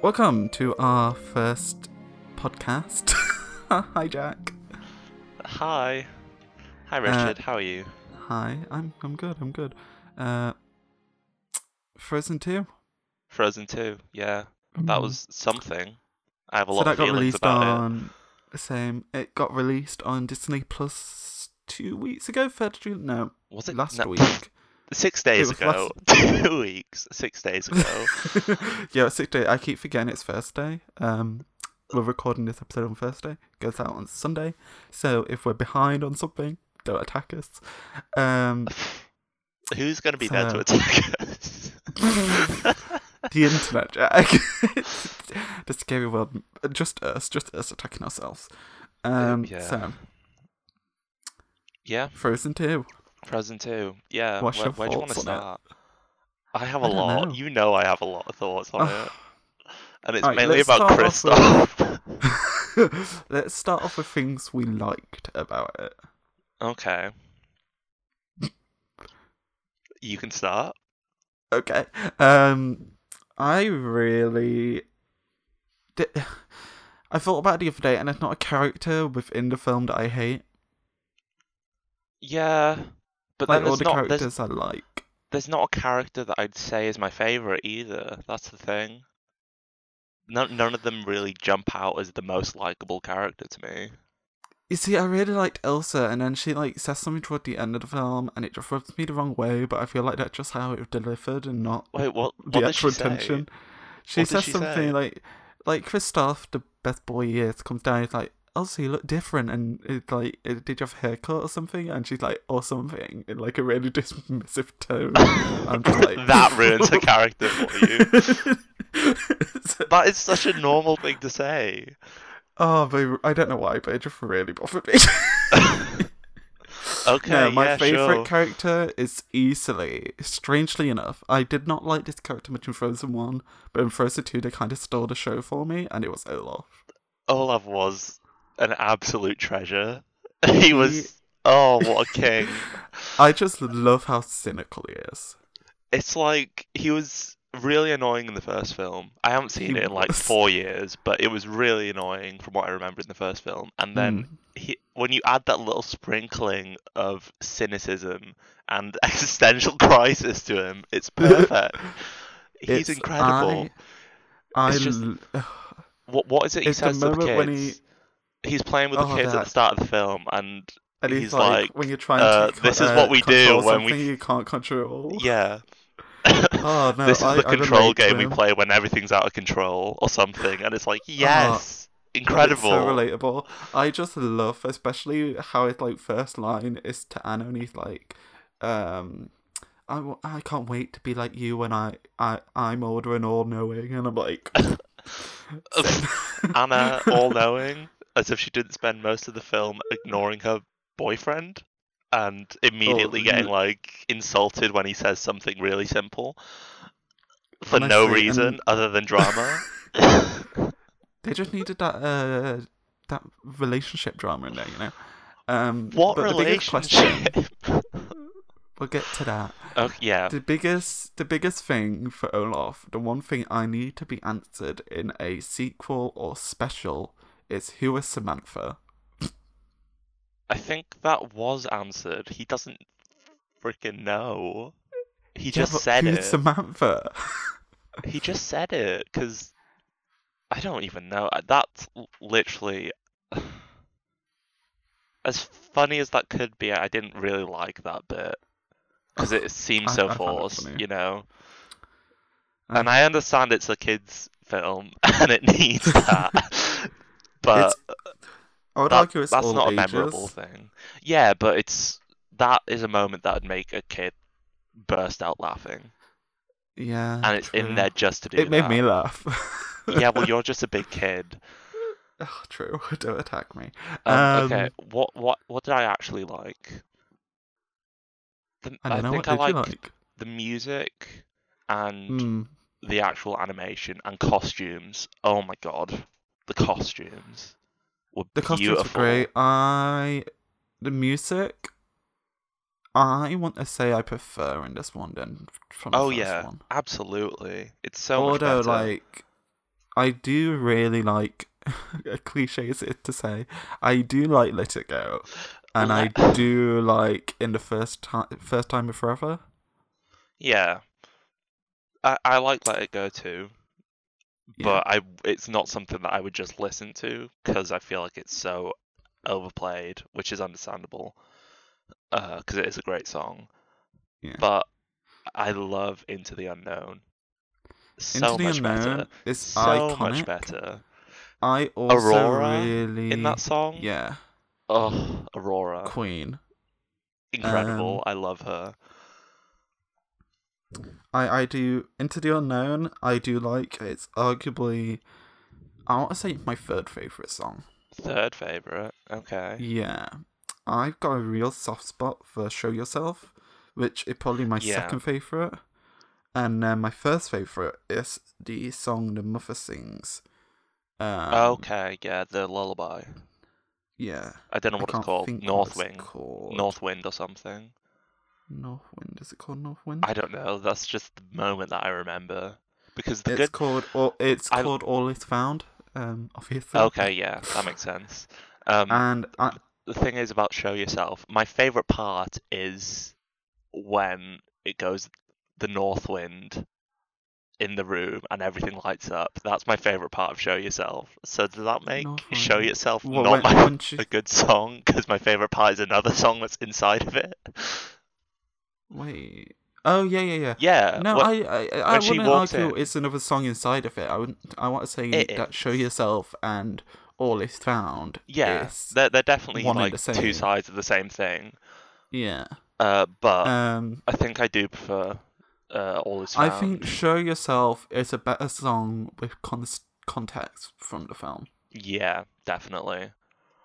Welcome to our first podcast. Hi, Jack. Hi. Hi, Richard. How are you? Hi, I'm I'm good. I'm good. Uh, Frozen Two. Frozen 2. Yeah, that was something. I have a so lot that of got released about it. same. It got released on Disney Plus two weeks ago. Third June. No, Was it last no, week. Six days ago. Two weeks. Six days ago. yeah, six day. I keep forgetting it's Thursday. Um, we're recording this episode on Thursday. It Goes out on Sunday. So if we're behind on something, don't attack us. Um, Who's going to be there to attack us? the internet, Jack. the scary world. Just us. Just us attacking ourselves. Um, yeah. So yeah, Frozen Two. Frozen 2. Yeah, What's where, where do you want to it? start? I have a I lot. know. You know I have a lot of thoughts on it. And it's Alright, mainly about Kristoff. Let's start off with things we liked about it. okay. You can start. Okay. Um, I really did. I thought about it the other day, and it's not a character within the film that I hate. Yeah, but Like then all there's the not there's, I like. there's not a character that I'd say is my favorite either. That's the thing. None none of them really jump out as the most likable character to me. You see, I really liked Elsa, and then she like says something toward the end of the film, and it just rubs me the wrong way. But I feel like that's just how it was delivered, and not Wait, what? the What did actual she say? intention. She What says she something say? like, like Kristoff, the best boy he is, comes down. He's like, Elsa, you look different, and it's like, "Uh, did you have a haircut or something? And she's like, or something, in like a really dismissive tone. I'm just like, that ruins her character for you. So- That is such a normal thing to say. oh, but I don't know why, but it just really bothered me. Okay, no, my yeah, favorite sure. character is easily, strangely enough, I did not like this character much in Frozen 1, but in Frozen 2 they kind of stole the show for me, and it was Olaf. Olaf was an absolute treasure. He was. Oh, what a king! I just love how cynical he is. It's like he was really annoying in the first film. I haven't seen He it in like was. four years, but it was really annoying from what I remember in the first film. And then Mm. he, when you add that little sprinkling of cynicism and existential crisis to him, it's perfect. He's It's- incredible. I, I just- What what is it he says to the kids? when he- He's playing with the Oh, kids at the start of the film, and and he's, he's like, like, when you're trying uh, to this is what we do when we- something you can't control. yeah. Oh no, this is I, the control game we play when everything's out of control or something, and it's like, yes, incredible. It's so relatable. I just love, especially how his like first line is to Anna, and he's like, um, I, I can't wait to be like you when I I I'm older and all knowing, and I'm like, Anna, all knowing, as if she didn't spend most of the film ignoring her boyfriend and immediately Oh, getting like insulted when he says something really simple for no Honestly, reason and- other than drama. they just needed that uh that relationship drama in there, you know. Um, what but the biggest question, relationship? we'll get to that. oh, yeah. The biggest, the biggest thing for Olaf, the one thing I need to be answered in a sequel or special is who is Samantha? I think that was answered. He doesn't freaking know. He Yeah, just said who's it. Samantha? He just said it because I don't even know. That's literally as funny as that could be. I didn't really like that bit because it seems I- so I it forced, you know. Uh, And I understand it's a kids' film and it needs that, but I would that- argue it's that's not ages. a memorable thing. Yeah, but it's that is a moment that would make a kid burst out laughing, Yeah, and it's true. in there just to do It made that. me laugh. yeah, well, you're just a big kid. oh, true. Don't attack me. Um, Um, okay, what what what did I actually like? The, I don't know think what I you like. the music and Hmm. the actual animation and costumes. Oh my god, the costumes were The costumes were great. I the music. I want to say I prefer in this one than from the Oh first yeah, one. absolutely. It's so much Although, better. like, I do really like a cliche is it to say. I do like Let It Go, and I do like in the first time, first time of forever. Yeah. I, I like Let It Go too, Yeah. but I it's not something that I would just listen to because I feel like it's so overplayed, which is understandable because it is a great song. Yeah. But I love Into the Unknown. So Into the much Unknown better. is So iconic. much better. I also Aurora really In that song, Yeah, oh, Aurora, Queen. incredible. um, I love her. I I do Into the Unknown. I do like. It's arguably, I want to say my third favorite song. Third favorite. Okay. Yeah, I've got a real soft spot for "Show Yourself," which is probably my Yeah. second favorite, and then my first favorite is the song "The Mother Sings." Um, okay, yeah, the lullaby. Yeah. I don't know I what it's called. North called. North Wind or something. Northwind. Is it called North Wind? I don't know. That's just the moment that I remember. Because the It's good. called. Or it's I- called All Is Found. Um, obviously. Okay, yeah, that makes sense. Um, And I, the thing is about show yourself. My favorite part is when it goes the north wind in the room and everything lights up. That's my favorite part of show yourself. So does that make North show Wind. yourself not when- my, when she- a good song? Because my favorite part is another song that's inside of it. Wait. Oh yeah, yeah, yeah. Yeah. No, what- I, I, I she wouldn't argue in- it's another song inside of it. I wouldn't. I want to say It that. "Show Yourself" and "All Is Found." yeah, is- they're they're definitely like the two sides of the same thing. yeah. Uh, but Um, I think I do prefer uh, All Is found. I think "Show Yourself" is a better song with con- context from the film. Yeah, definitely.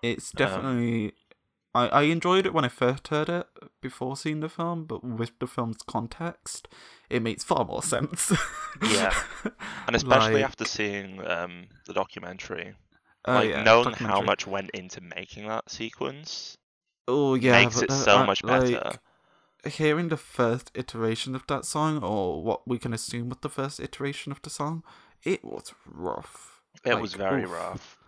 It's Um, definitely. I, I enjoyed it when I first heard it before seeing the film, but with the film's context, it makes far more sense. Yeah. And especially Like- after seeing um, the documentary, Oh, like yeah, knowing how much went into making that sequence oh yeah makes it the- so uh, much like, better. hearing the first iteration of that song, or what we can assume was the first iteration of the song, it was rough. it like, was very oof. rough.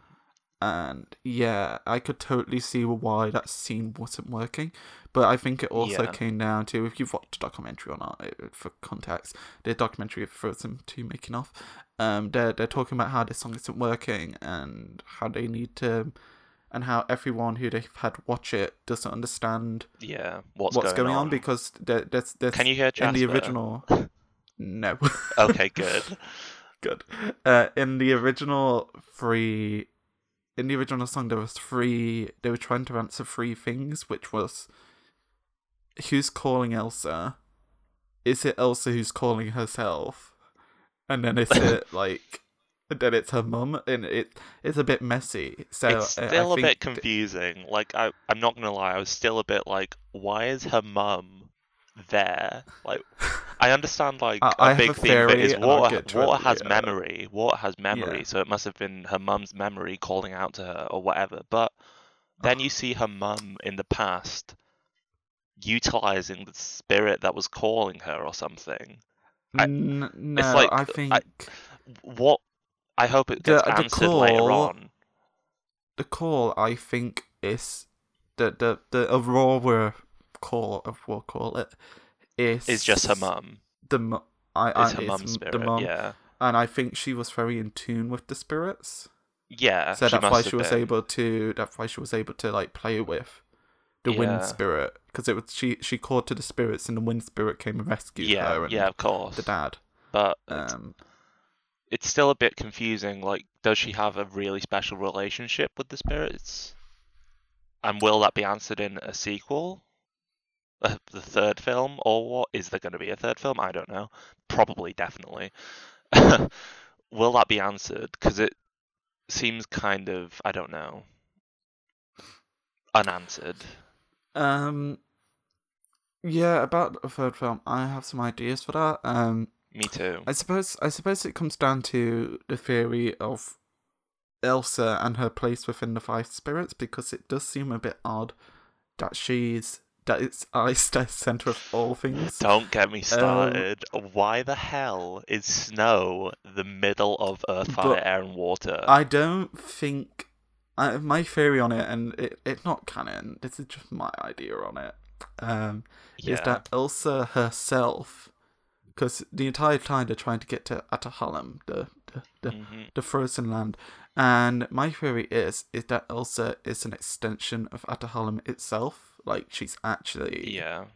And yeah, I could totally see why that scene wasn't working. But I think it also Yeah. came down to if you've watched the documentary or not, it, for context, the documentary throws them to making off. Um, they're they're talking about how this song isn't working and how they need to, and how everyone who they've had watch it doesn't understand Yeah, what's, what's, going, on? on? because there, there's there's Can you hear in the original. No. okay, good. Good. Uh, in the original three, in the original song, there was three. They were trying to answer three things, which was, who's calling Elsa? Is it Elsa who's calling herself? And then is it like, and then it's her mum, and it it's a bit messy. So it's I- I still a bit think th- confusing. Like I, I'm not gonna lie, I was still a bit like, why is her mum there? Like, I understand like I- a I big a it theory, is water. Water it, has yeah. memory. Water has memory, Yeah. so it must have been her mum's memory calling out to her or whatever. But then you see her mum in the past utilizing the spirit that was calling her or something. I- N- no, it's like- I I- think What? I hope it The- gets the answered later call- on. the call I think is the the the Aurora call of we'll call it is Is just her mum. The mu- I, I Is her mum's spirit? the mum, Yeah. and I think she was very in tune with the spirits. Yeah. so that's why she was been. able to. That's why she was able to like play with the Yeah. wind spirit because it was she she called to the spirits and the wind spirit came and rescued Yeah, her and yeah, of course. the dad. But Um, it's still a bit confusing. Like, does she have a really special relationship with the spirits? And will that be answered in a sequel? Uh, the third film? Or what? Is there going to be a third film? I don't know. Probably, definitely. will that be answered? Because it seems kind of, I don't know, unanswered. um, yeah, about the third film, I have some ideas for that. Um, Me too. I suppose I suppose it comes down to the theory of Elsa and her place within the five spirits because it does seem a bit odd that she's it's ice the center of all things. Don't get me started. Why the hell is snow the middle of earth, fire, air, and water? I don't think I, my theory on it, and it, it's not canon. This is just my idea on it. Um, is that Elsa herself, because the entire time they're trying to get to Ahtohallan, the the, the, Mhm. the frozen land, and my theory is is that Elsa is an extension of Ahtohallan itself. Like she's actually Yeah.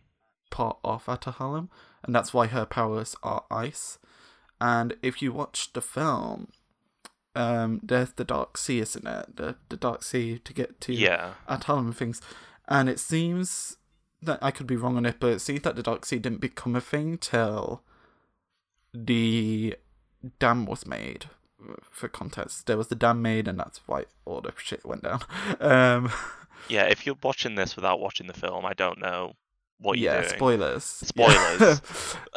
part of Ahtohallan, and that's why her powers are ice. And if you watch the film, um, there's the Dark Sea, isn't it? The the Dark Sea to get to Yeah. Ahtohallan and things. And it seems that I could be wrong on it, but it seems that the Dark Sea didn't become a thing till the dam was made. For context, there was the dam made, and that's why all the shit went down. Um, Yeah. If you're watching this without watching the film, I don't know what you're yeah, doing. spoilers. Spoilers.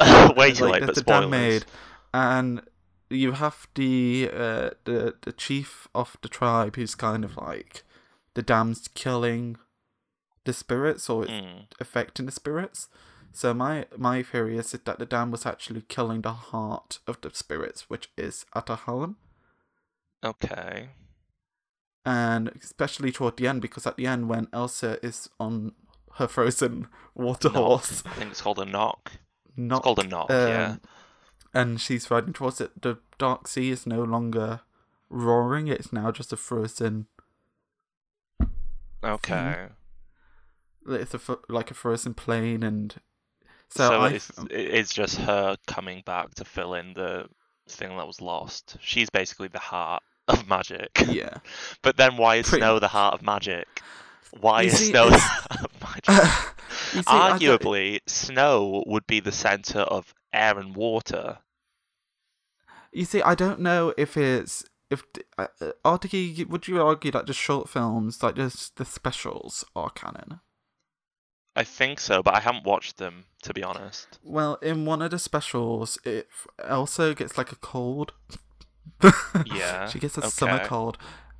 Way too late, the, but the spoilers. made, and you have the uh, the the chief of the tribe who's kind of like the dam's killing the spirits or Mm. affecting the spirits. So my my theory is that the dam was actually killing the heart of the spirits, which is Ahtohallan, Okay. And especially toward the end, because at the end when Elsa is on her frozen water Nokk. horse, I think it's called a Nokk. not It's called a Nokk. yeah. Um, and she's riding towards it. The Dark Sea is no longer roaring; it's now just a frozen. Okay. It's a like a frozen plain, and so, So, I. it's, it's just her coming back to fill in the thing that was lost. She's basically the heart of magic. yeah. But then why is Pretty Snow the heart of magic? Why You is see, Snow the it's- heart of magic? You see, I don't- Arguably, Snow would be the center of air and water. you see, I don't know if it's if uh, uh. Would you argue that the short films, like just the specials, are canon? I think so, but I haven't watched them to be honest. Well, in one of the specials, it Elsa gets like a cold. Yeah, she gets a summer okay. cold,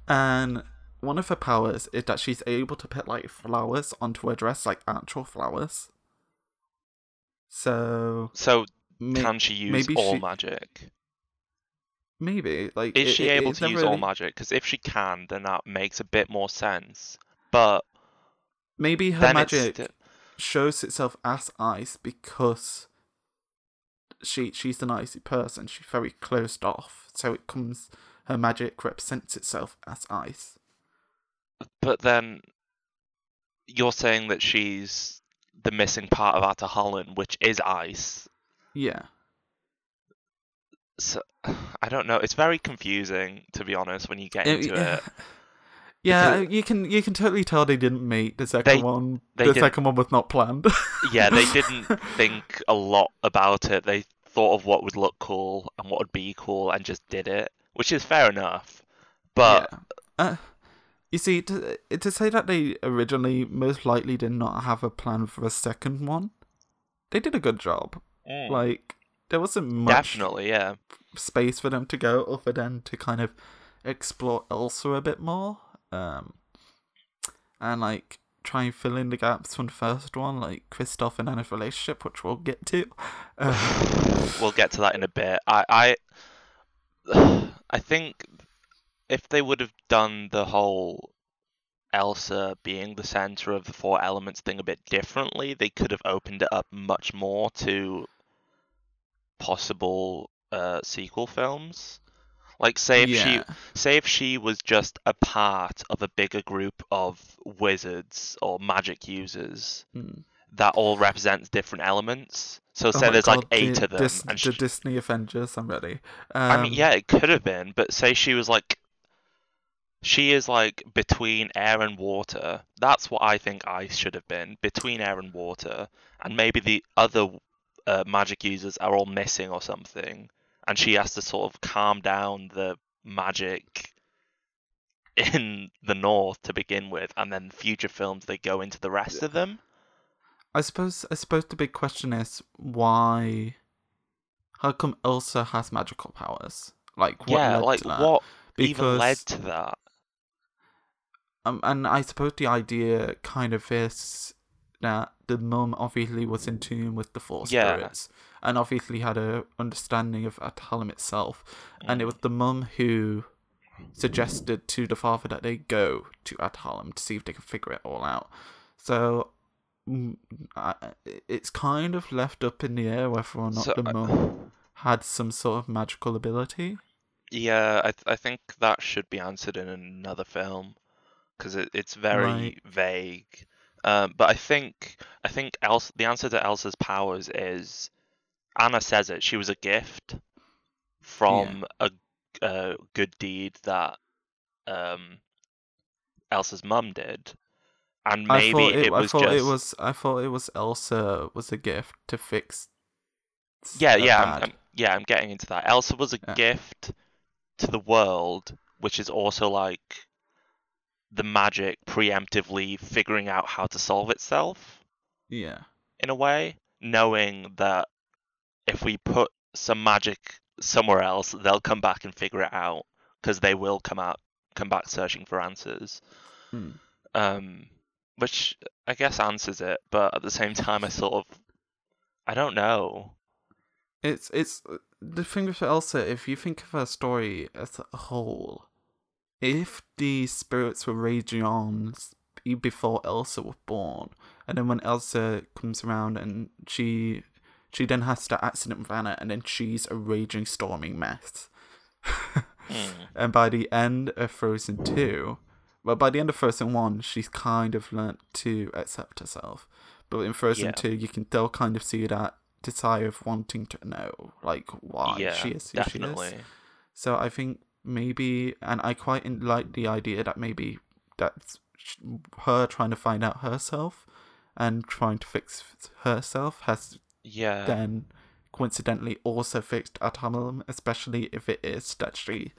and one of her powers is that she's able to put like flowers onto her dress, like actual flowers. So So may- can she use all she- magic? maybe like Is it- she it- able to use all magic? Because if she can, then that makes a bit more sense. But Maybe her then it's magic shows itself as ice because she she's an icy person. She's very closed off, so it comes her magic represents itself as ice. But then you're saying that she's the missing part of Ahtohallan, which is ice. Yeah. So I don't know. It's very confusing, to be honest, when you get into it. Yeah, you can you can totally tell they didn't make the second They- one. they the didn't- second one was not planned. Yeah, they didn't think a lot about it. They thought of what would look cool and what would be cool and just did it, which is fair enough. But yeah. Uh, you see, to, to say that they originally most likely did not have a plan for a second one, they did a good job. Mm, Like there wasn't much definitely, yeah. space for them to go other than to kind of explore Elsa a bit more. Um, and like try and fill in the gaps from the first one, like Kristoff and Anna's relationship, which we'll get to. We'll get to that in a bit. I I I think if they would have done the whole Elsa being the center of the four elements thing a bit differently, they could have opened it up much more to possible uh, sequel films. Like say if she say if she was just a part of a bigger group of wizards or magic users Mm. that all represents different elements. So Oh say my there's like eight the, of them, Dis- and the Disney Avengers. I'm ready. Um, I mean, yeah, it could have been, but say she was like, she is like between air and water. That's what I think ice should have been between air and water, and maybe the other uh, magic users are all missing or something, and she has to sort of calm down the magic in the north to begin with, and then future films they go into the rest of them. I suppose. I suppose the big question is why. How come Elsa has magical powers? Like what yeah, like what even led Because- to that? Um, and I suppose the idea kind of is that the mum obviously was in tune with the four Yeah. spirits and obviously had a understanding of Ahtohallan itself, and it was the mum who suggested to the father that they go to Ahtohallan to see if they can figure it all out. So. mm, It's kind of left up in the air whether or not So, the mum had some sort of magical ability. Yeah, I th- I think that should be answered in another film because it, it's very Right. vague. Um, but I think I think Elsa, the answer to Elsa's powers is Anna says it. She was a gift from a, a good deed that um, Elsa's mum did, and I maybe thought it, it I was thought just it was I thought it was Elsa was a gift to fix. Yeah, yeah, I'm, I'm- yeah. I'm getting into that. Elsa was a Yeah. gift to the world, which is also like the magic preemptively figuring out how to solve itself yeah, in a way, knowing that if we put some magic somewhere else, they'll come back and figure it out because they will come out, come back searching for answers. Hmm. Um, which I guess answers it, but at the same time, I sort of, I don't know. it's it's the thing with Elsa. If you think of her story as a whole, if the spirits were raging on before Elsa was born, and then when Elsa comes around and she she then has that accident with Anna, and then she's a raging, storming mess. Hmm. And by the end of Frozen 2, well, by the end of Frozen 1, she's kind of learnt to accept herself. But in Frozen Yeah. 2, you can still kind of see that desire of wanting to know, like, why yeah, she is who definitely. she is. So I think maybe, and I quite like the idea that maybe that's her trying to find out herself and trying to fix herself has Yeah. then coincidentally also fixed Ahtohallan, especially if it is that she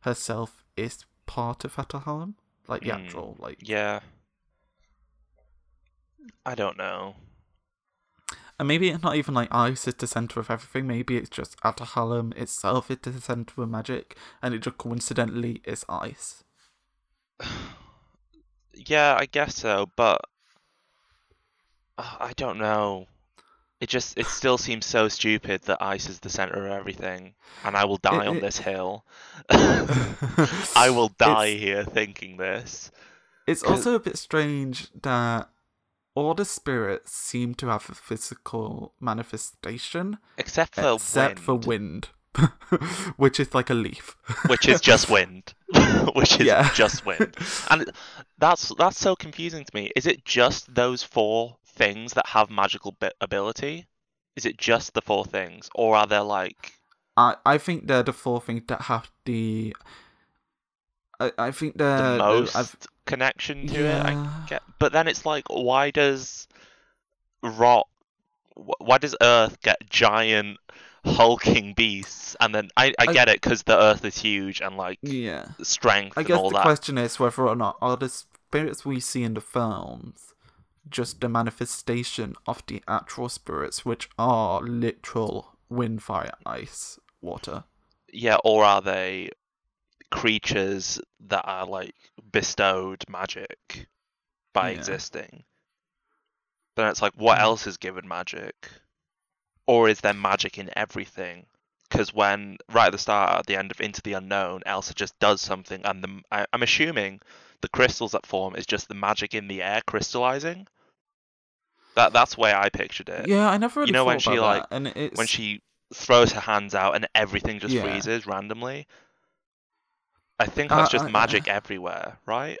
herself is part of Ahtohallan, like the Mm, actual like. Yeah. I don't know. And maybe it's not even like ice is the center of everything. Maybe it's just Atahalam itself is the center of magic, and it just coincidentally is ice. Yeah, I guess so, but uh, I don't know. It just it still seems so stupid that ice is the center of everything, and I will die It- on it- this hill. I will die It's- here thinking this. It's also a bit strange that all the spirits seem to have a physical manifestation, Except for except for wind, wind, which is like a leaf. which is just wind, which is Yeah. just wind, and that's that's so confusing to me. Is it just those four things that have magical bi- ability? Is it just the four things, or are there like I, I think they're the four things that have the. I, I think they're the most I've, connection to it? I yeah. get, but then it's like, why does rock? Why does Earth get giant hulking beasts, and then I, I I- get it because the Earth is huge and like yeah. strength I and guess the that. question is whether or not are the spirits we see in the films just the manifestation of the actual spirits, which are literal wind, fire, ice, water. Yeah, or are they creatures that are like bestowed magic by Yeah. existing? Then it's like, what Mm. else is given magic? Or is there magic in everything? Because when right at the start, at the end of Into the Unknown, Elsa just does something, and the I, I'm assuming the crystals that form is just the magic in the air crystallizing. That that's the way I pictured it. Yeah, I never really know when she, like- that, and it's When she throws her hands out and everything just Yeah. freezes randomly. I think Uh, that's just I- magic everywhere, right?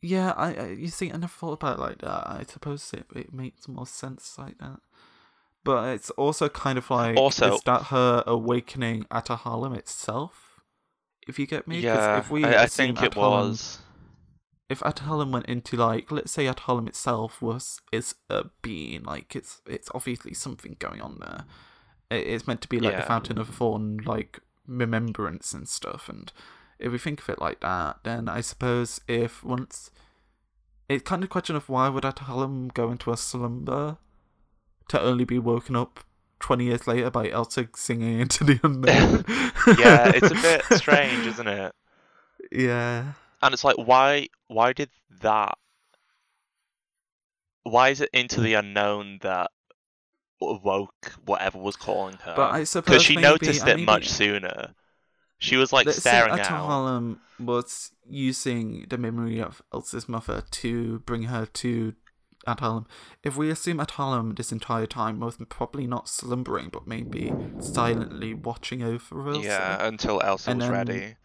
Yeah, I, I you see, I never thought about it like that. I suppose it, it makes more sense like that. But it's also kind of like Also- is that her awakening Ahtohallan itself? If you get me, yeah, if we I, I think it was. If Ahtohallan went into like, let's say Ahtohallan itself was is a being, like it's it's obviously something going on there. It's meant to be like the fountain of thorn, like remembrance and stuff. And if we think of it like that, then I suppose if once it's kind of a question of why would Ahtohallan go into a slumber to only be woken up twenty years later by Elsa singing into the unknown. Yeah, it's a bit strange, isn't it? Yeah. And it's like, why? Why did that? why is it into the unknown that woke whatever was calling her? But I suppose Because she maybe- noticed it mean, much sooner. She was like Let's say staring out. Ahtohallan was using the memory of Elsa's mother to bring her to Ahtohallan. If we assume Ahtohallan this entire time was probably not slumbering, but maybe silently watching over Elsa. Yeah, until Elsa And was then- ready.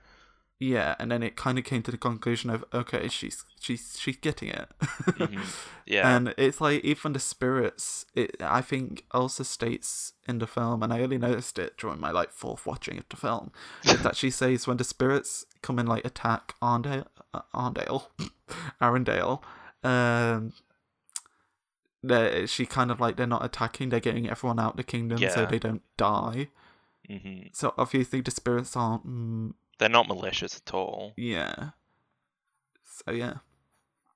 Yeah, and then it kind of came to the conclusion of okay, she's she's she's getting it. Mhm. Yeah. And it's like even the spirits. It I think Elsa states in the film, and I only noticed it during my like fourth watching of the film, that she says when the spirits come and like attack Arndale, uh, Arndale, Arendelle, um, they she kind of like they're not attacking, they're getting everyone out the kingdom so they don't die. hmm So obviously the spirits aren't. Mm, They're not malicious at all. yeah. So yeah.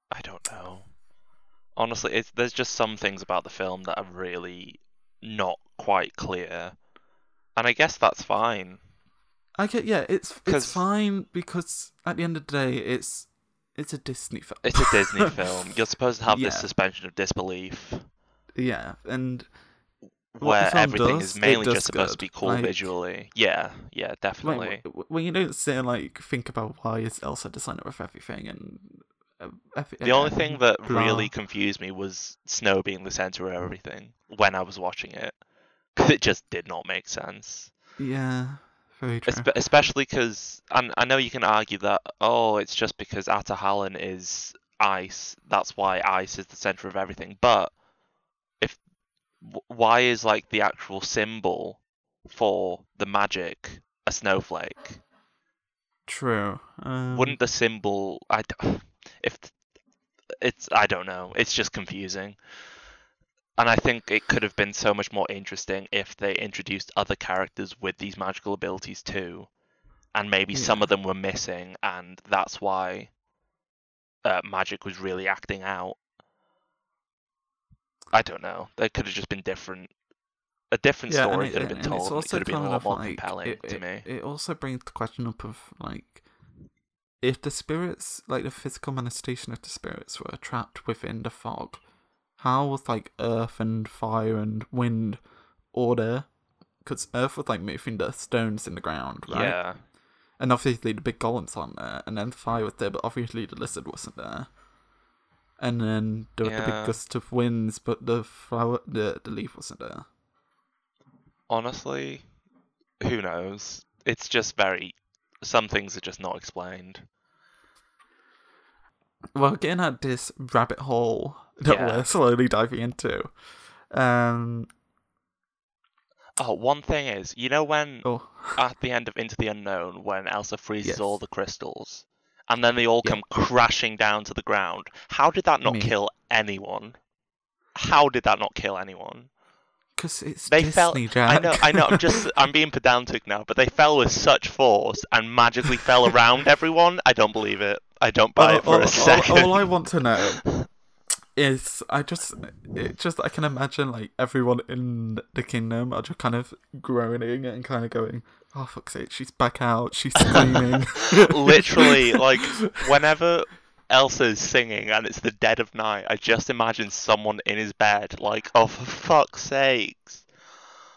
I don't know. Honestly, it's, there's just some things about the film that are really not quite clear, and I guess that's fine. I get yeah, it's 'Cause- it's fine because at the end of the day, it's it's a Disney film. It's a Disney film. You're supposed to have this suspension of disbelief, yeah, and where everything does, is mainly just supposed to be cool Like- visually. Yeah, yeah, definitely. w- when you don't sit and like think about why is Elsa center of everything and uh, The only thing that blah. really confused me was Snow being the center of everything when I was watching it, because it just did not make sense. yeah, very true. Espe- especially because I, I know you can argue that oh it's just because Ahtohallan is ice that's why ice is the center of everything but why is like the actual symbol for the magic a snowflake? True. Um, wouldn't the symbol I if it's I don't know it's just confusing. And I think it could have been so much more interesting if they introduced other characters with these magical abilities too and maybe some of them were missing and that's why uh, magic was really acting out I don't know That could have just been different a different yeah, story it- could have been and it's told it also could have been a lot more like, compelling it, to me It also brings the question up of like if the spirits, like the physical manifestation of the spirits, were trapped within the fog, how was like earth and fire and wind order? Because earth was like moving the stones in the ground, right? yeah And obviously the big golems on there, and then the fire was there, but obviously the lizard wasn't there. And then there was the big gust of winds, but the flower, the the leaf wasn't there. Honestly, who knows? It's just very. Some things are just not explained. well, getting at this rabbit hole that Yeah. we're slowly diving into. Um. Oh, one thing is, you know when Oh. at the end of Into the Unknown, when Elsa freezes Yes. all the crystals, and then they all Yeah. come crashing down to the ground. How did that not Me. kill anyone? How did that not kill anyone? Because it's They Disney, fell. Jack. I know. I know. I'm just. I'm being pedantic now, but they fell with such force and magically fell around everyone. I don't believe it. I don't buy all, it for all- a all- second. all I want to know is, I just, it just, I can imagine like everyone in the kingdom are just kind of groaning and kind of going, "Oh fuck's sake, she's back out, she's screaming." literally like whenever Elsa's singing and it's the dead of night, I just imagine someone in his bed like, oh for fuck's sakes,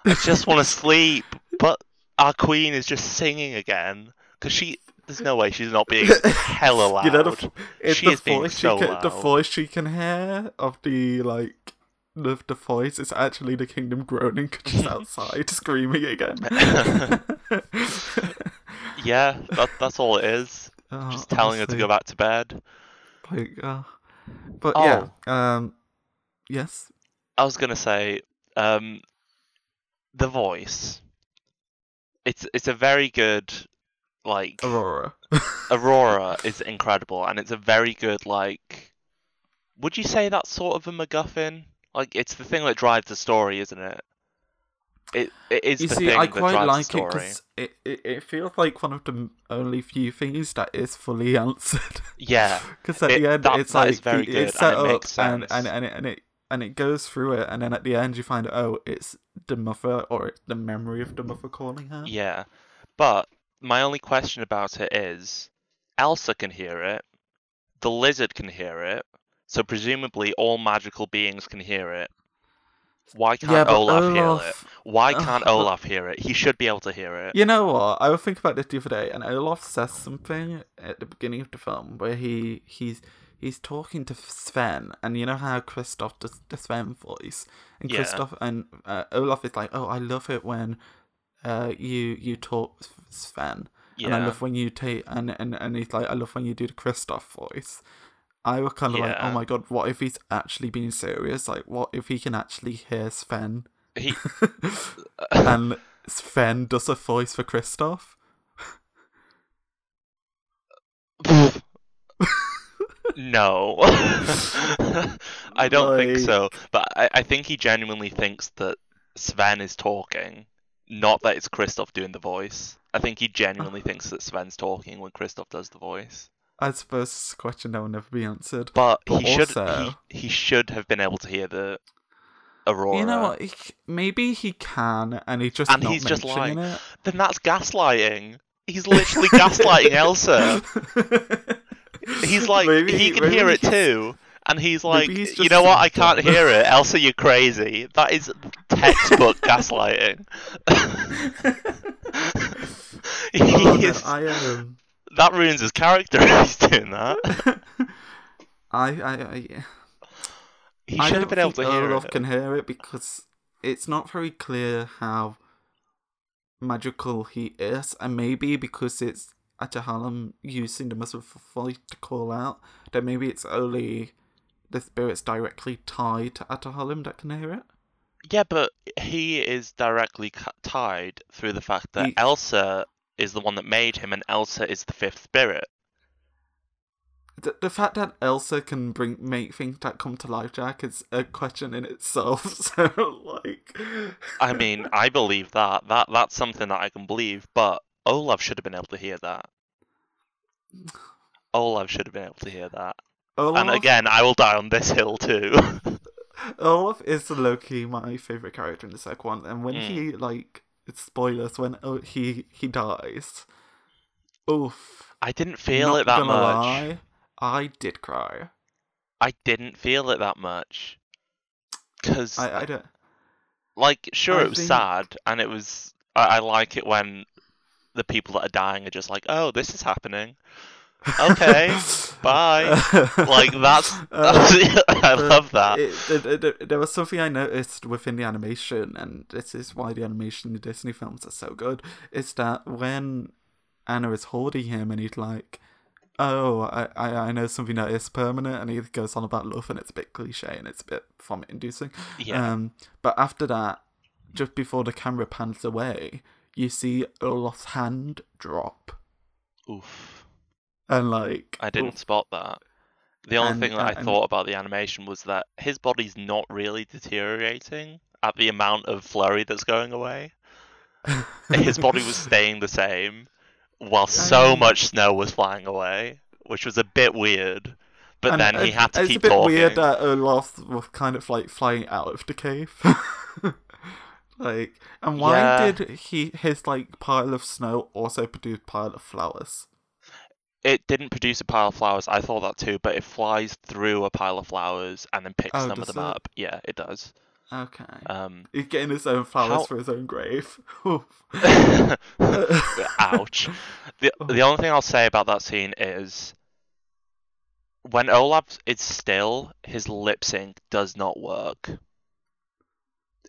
I just want to sleep, but our queen is just singing again because she. There's no way she's not being hella loud. You know, the, it's She the is being voice so she can, the voice she can hear of the like the the voice is actually the kingdom groaning because she's outside screaming again. yeah, that, that's all it is. Oh, Just telling her to go back to bed. Like, uh, but Oh. yeah, um, yes, I was gonna say, um, the voice. It's it's a very good, like Aurora. Aurora is incredible, and it's a very good like. Would you say that's sort of a MacGuffin? Like it's the thing that drives the story, isn't it? It it is You the see, thing I that quite drives like the it story. it, it it feels like one of the only few things that is fully answered. Yeah, Because at It- the end, that- it's that like is very good, it's set and it up makes and, and and it, and it and it goes through it, and then at the end you find oh, it's the mother or it's the memory of the mother calling her. yeah. But my only question about it is, Elsa can hear it, the lizard can hear it, So presumably all magical beings can hear it. Why can't yeah, but Olaf, hear it? Why can't Olaf hear it? He should be able to hear it. You know what? I was thinking about this the other day, and Olaf says something at the beginning of the film where he he's he's talking to Sven, and you know how Kristoff does the Sven voice, and Yeah. Kristoff and uh, Olaf is like, "Oh, I love it when uh, you you talk Sven, and I love when you take and, and and he's like, I love when you do the Kristoff voice." I was kind of like, "Oh my god, what if he's actually being serious? Like, what if he can actually hear Sven?" He and Sven does a voice for Kristoff. no. I don't think so. But I, I think he genuinely thinks that Sven is talking, not that it's Kristoff doing the voice. I think he genuinely thinks that Sven's talking when Kristoff does the voice. I suppose it's a question that will never be answered. But, But he should he, he should have been able to hear the Aurora. You know what? He, maybe he can, and he's just And not he's just lying. it. Then that's gaslighting. He's literally gaslighting Elsa. He's like, Maybe- he can hear it too. And he's like, he's you know what? I can't dumb." hear it. Elsa, you're crazy. That is textbook gaslighting. he Oh, is, I um, that ruins his character if he's doing that. I, I, I, He I should don't have been able to think hear Olaf it. can hear it because it's not very clear how magical he is, and maybe because it's Ahtohallan using them as a fight to call out, that maybe it's only the spirits directly tied to Ahtohallan that can hear it. Yeah, but he is directly cu- tied through the fact that He- Elsa is the one that made him, and Elsa is the fifth spirit. The, the fact that Elsa can bring make things that come to life, Jack, is a question in itself. So, like, I mean, I believe that. That that's something that I can believe, but Olaf should have been able to hear that. Olaf should have been able to hear that. Olaf, And again, I will die on this hill too. Olaf is low-key, my favorite character in the second one, and when Mm. he like it's spoilers when oh, he he dies, oof. I didn't feel not it that much. lie, I did cry. I didn't feel it that much. Cause I I don't. like sure I it was think- sad and it was I, I like it when the people that are dying are just like, Oh, this is happening. Okay, bye. Like that's, Uh, that's I love that. it- it- it- there was something I noticed within the animation, and this is why the animation in the Disney films are so good. Is that when Anna is holding him, and he's like, "Oh, I, I, I know something that is permanent," and he goes on about love, and it's a bit cliche and it's a bit vomit-inducing. yeah. Um, but after that, just before the camera pans away, you see Olaf's hand drop, Oof. And like I didn't spot that. The only And- thing that I thought about the animation was that his body's not really deteriorating at the amount of flurry that's going away. His body was staying the same while so much snow was flying away, which was a bit weird. But And then he had to keep talking. it's a bit talking. weird that uh, Olaf was kind of like flying out of the cave. like, and why Yeah. did he his like pile of snow also produce pile of flowers? It didn't produce a pile of flowers. I thought that too, but it flies through a pile of flowers and then picks Oh, some of them it? up. Yeah, it does. Okay, Um, he's getting his own flowers how- for his own grave. Ouch. The the only thing I'll say about that scene is when Olaf is still, his lip sync does not work.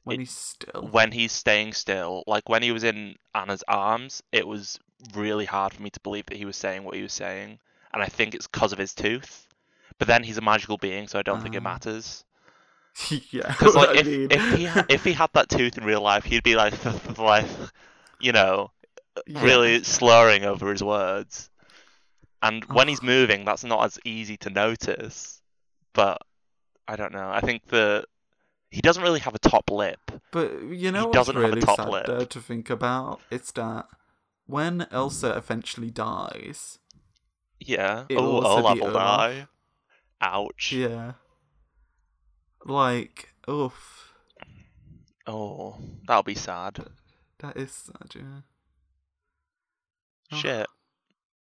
when It- he's still. When he's staying still, like when he was in Anna's arms, it was really hard for me to believe that he was saying what he was saying, and I think it's because of his tooth. But then he's a magical being, so I don't think it Ah. matters. yeah, Because like if, mean, if he ha- if he had that tooth in real life, he'd be like like you know yeah. really slurring over his words. And when Oh. he's moving, that's not as easy to notice. But I don't know. I think that he doesn't really have a top lip. But you know He doesn't have a really top sad lip. to think about? It's that when Elsa eventually dies, Yeah. It'll oh, also Olaf be will Olaf. die. Ouch. yeah, like oof, Oh, that'll be sad. that is sad. Yeah. Oh. Shit.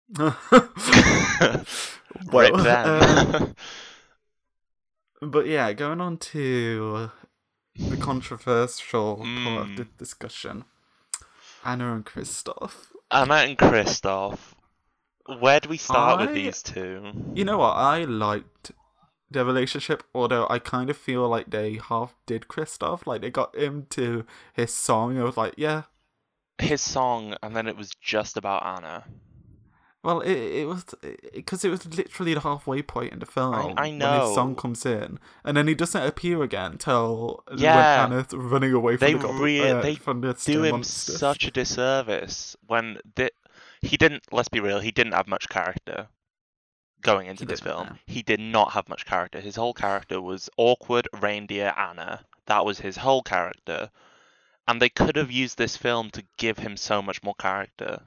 well, Rip them. uh, but yeah, going on to the controversial part of the discussion. Anna and Kristoff. Anna and Kristoff. Where do we start with these two? You know what? I liked their relationship, although I kind of feel like they half did Kristoff. Like they got him to his song. I was like, yeah. His song, and then it was just about Anna. Well, it it was because it was literally the halfway point in the film. I when his song comes in, and then he doesn't appear again till Yeah. when Anna's running away from They the goblin, rea- uh, they from the Do him monsters. such a disservice when he didn't. Let's be real. He didn't have much character going into He this film. no. He did not have much character. His whole character was awkward reindeer Anna. That was his whole character. And they could have used this film to give him so much more character,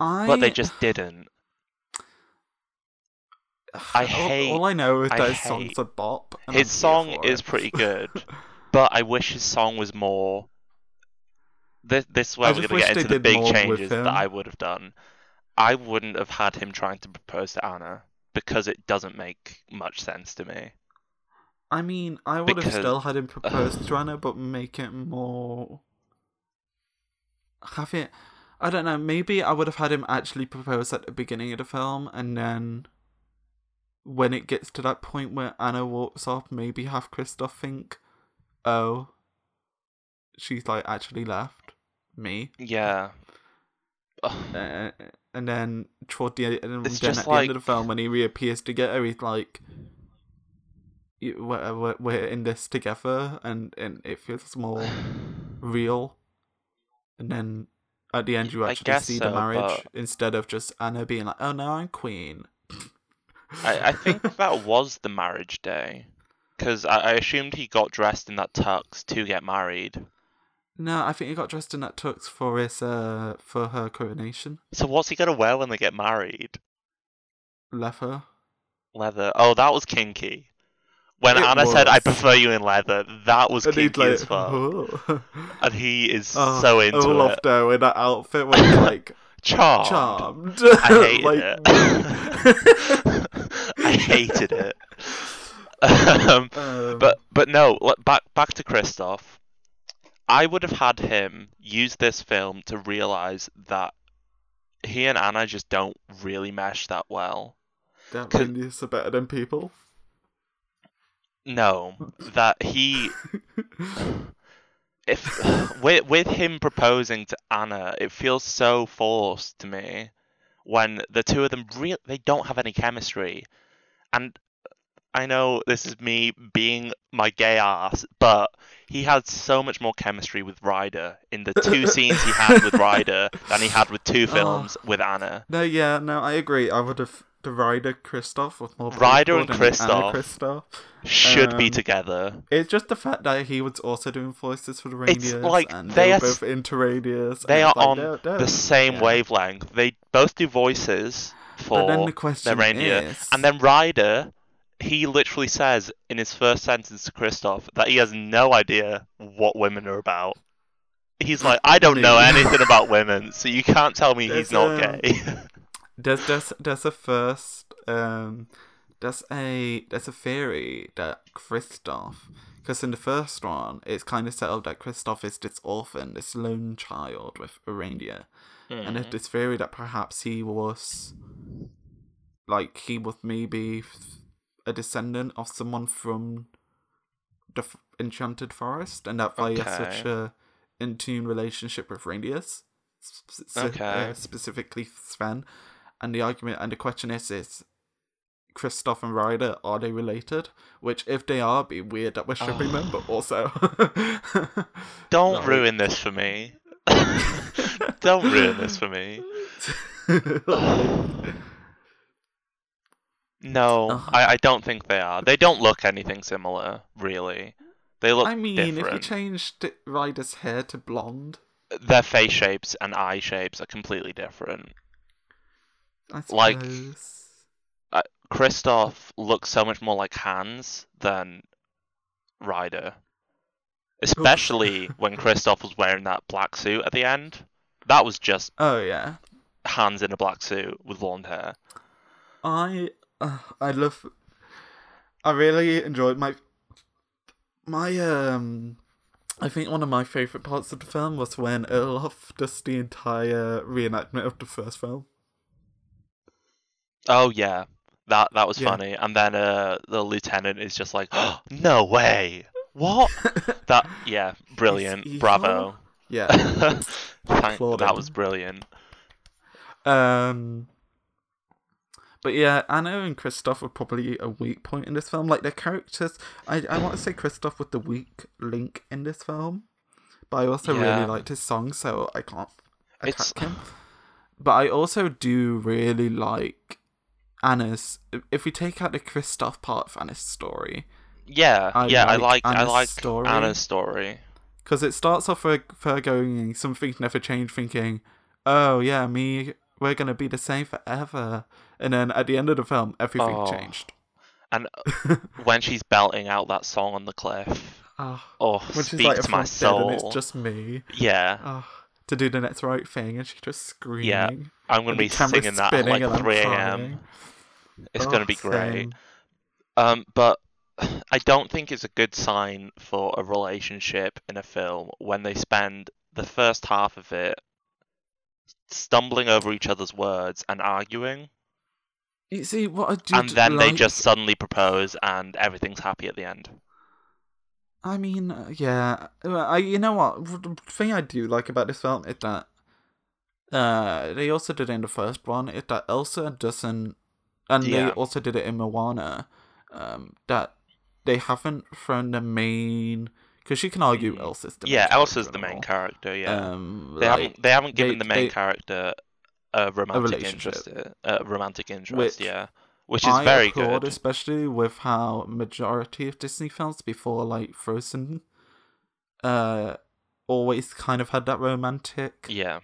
I, but they just didn't. I all, hate- All I know is I that his song's a bop. and I'm His song is pretty good, but I wish his song was more. This, this is where I we're going to get into the big changes that. I would have done. I wouldn't have had him trying to propose to Anna because it doesn't make much sense to me. I mean, I would have still had him propose to Anna, but make it more. Have it. I don't know. Maybe I would have had him actually propose at the beginning of the film, and then when it gets to that point where Anna walks off, maybe have Kristoff think, "Oh, she's like actually left me," Yeah. Uh, and then toward the and It's then at the like- end of the film when he reappears to get her, he's like, "We're we're, we're in this together," and and it feels more real. And then at the end, you actually see so, the marriage but- instead of just Anna being like, "Oh no, I'm queen." I, I think that was the marriage day. Because I, I assumed he got dressed in that tux to get married. No, I think he got dressed in that tux for his uh for her coronation. So what's he going to wear when they get married? Leather. Leather. Oh, that was kinky. When It Anna said, "I prefer you in leather," that was And kinky like, as fuck. "Oh." And he is Oh, so into I it. in that outfit where he's like Charmed. charmed. I hated like, it. I hated it. Um, um, but but no, back back to Kristoff. I would have had him use this film to realize that he and Anna just don't really mesh that well. that 'cause- are better than people. No, that he if with with him proposing to Anna, it feels so forced to me when the two of them really they don't have any chemistry. And I know this is me being my gay ass, but he had so much more chemistry with Ryder in the two scenes he had with Ryder than he had with two oh. films with Anna. No, yeah, no, I agree. I would have the Ryder Kristoff was more Ryder and believable than Anna Kristoff. Kristoff. Should be Um, together. It's just the fact that he was also doing voices for the It's like and they they, are both into reindeers. They are like, on they're- they're- the same yeah. wavelength. They both do voices for the question reindeer. is, And then Ryder, he literally says in his first sentence to Kristoff that he has no idea what women are about. He's like, I don't know anything about women, so you can't tell me he's not um, gay. there's there's there's a first um there's a there's a theory that Kristoff because in the first one it's kind of settled that Kristoff is this orphan, this lone child with a reindeer, and there's Mhm. this theory that perhaps he was like he was maybe a descendant of someone from the f- enchanted forest, and that why he has such Okay. a in tune relationship with reindeers, sp- sp- Okay. uh, specifically Sven. And the argument and the question is: is Kristoff and Ryder are they related? Which, if they are, be weird that we're shipping them, but also Don't Like- ruin this for me. don't ruin this for me. No, Ugh. I, I don't think they are. They don't look anything similar, really. They look I mean, if you changed Ryder's hair to blonde, Their face shapes and eye shapes are completely different. I Like- suppose. Kristoff looks so much more like Hans than Ryder. Especially when Kristoff was wearing that black suit at the end. That was just Oh yeah, Hans in a black suit with blonde hair. I uh, I love. I really enjoyed my my um. I think one of my favorite parts of the film was when Olaf does the entire reenactment of the first film. Oh yeah, that that was Yeah. funny. And then uh, the lieutenant is just like, oh, "No way! What? that yeah, brilliant. Bravo. Yeah. Thank, that was brilliant. Um, but yeah, Anna and Kristoff are probably a weak point in this film. Like their characters, I I want to say Kristoff was the weak link in this film, but I also Yeah. really liked his song, so I can't attack It's- him. But I also do really like Anna's. If we take out the Kristoff part of Anna's story, Yeah, I yeah, I like like I Anna's like story. Anna's story. because it starts off with her going something never changed, thinking, "Oh yeah, me, we're gonna be the same forever," and then at the end of the film, everything Oh. changed. And when she's belting out that song on the cliff, Ah, oh, she's like, to my "Everyone's dead and soul. it's just me." Yeah, Ah, to do the next right thing, and she's just screaming. Yeah, I'm gonna be singing that at like 3 a.m. It's Oh, gonna be great. Um, but I don't think it's a good sign for a relationship in a film when they spend the first half of it stumbling over each other's words and arguing, You see what I do, and then they just suddenly propose and everything's happy at the end. I mean, uh, yeah. I you know what the thing I do like about this film is that uh they also did it in the first one is that Elsa doesn't, and they also did it in Moana, um that they haven't thrown the main because you can argue Mm. Elsa's the main yeah, character Elsa's the main character. Yeah, Um, they like, haven't they haven't given they- the main they- character a romantic relationship. interest. uh, A romantic interest. Which yeah, which is I very applaud, good. especially with how majority of Disney films before like Frozen, uh, always kind of had that romantic Yeah,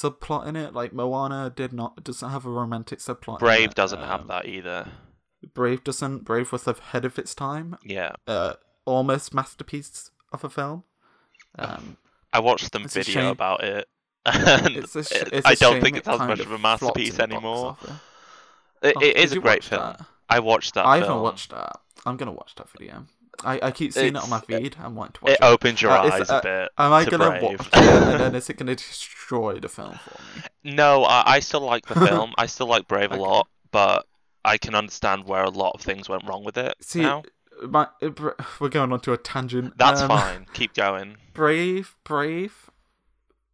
subplot in it. Like Moana did not doesn't have a romantic subplot. in Brave it. doesn't have Um, that either. Brave doesn't. Brave was ahead of its time. Yeah, Uh, almost masterpiece of a film. Um, I watched some a video about it. And it's a sh- it's I don't think it it's as much of a masterpiece the anymore. office. It, Oh, it a great film. that? I watched that I film. haven't watched that. I'm gonna watch that video. I, I keep seeing it on my It's- feed. I'm watch It it. opens your Uh, eyes it's, a uh, bit. Am I to gonna Brave. watch it and then is it gonna destroy the film for me? No, I, I still like the film. I still like Brave a lot, but I can understand where a lot of things went wrong with it See, now. my, uh, we're going on to a tangent. That's Um, fine. Keep going. Brave, Brave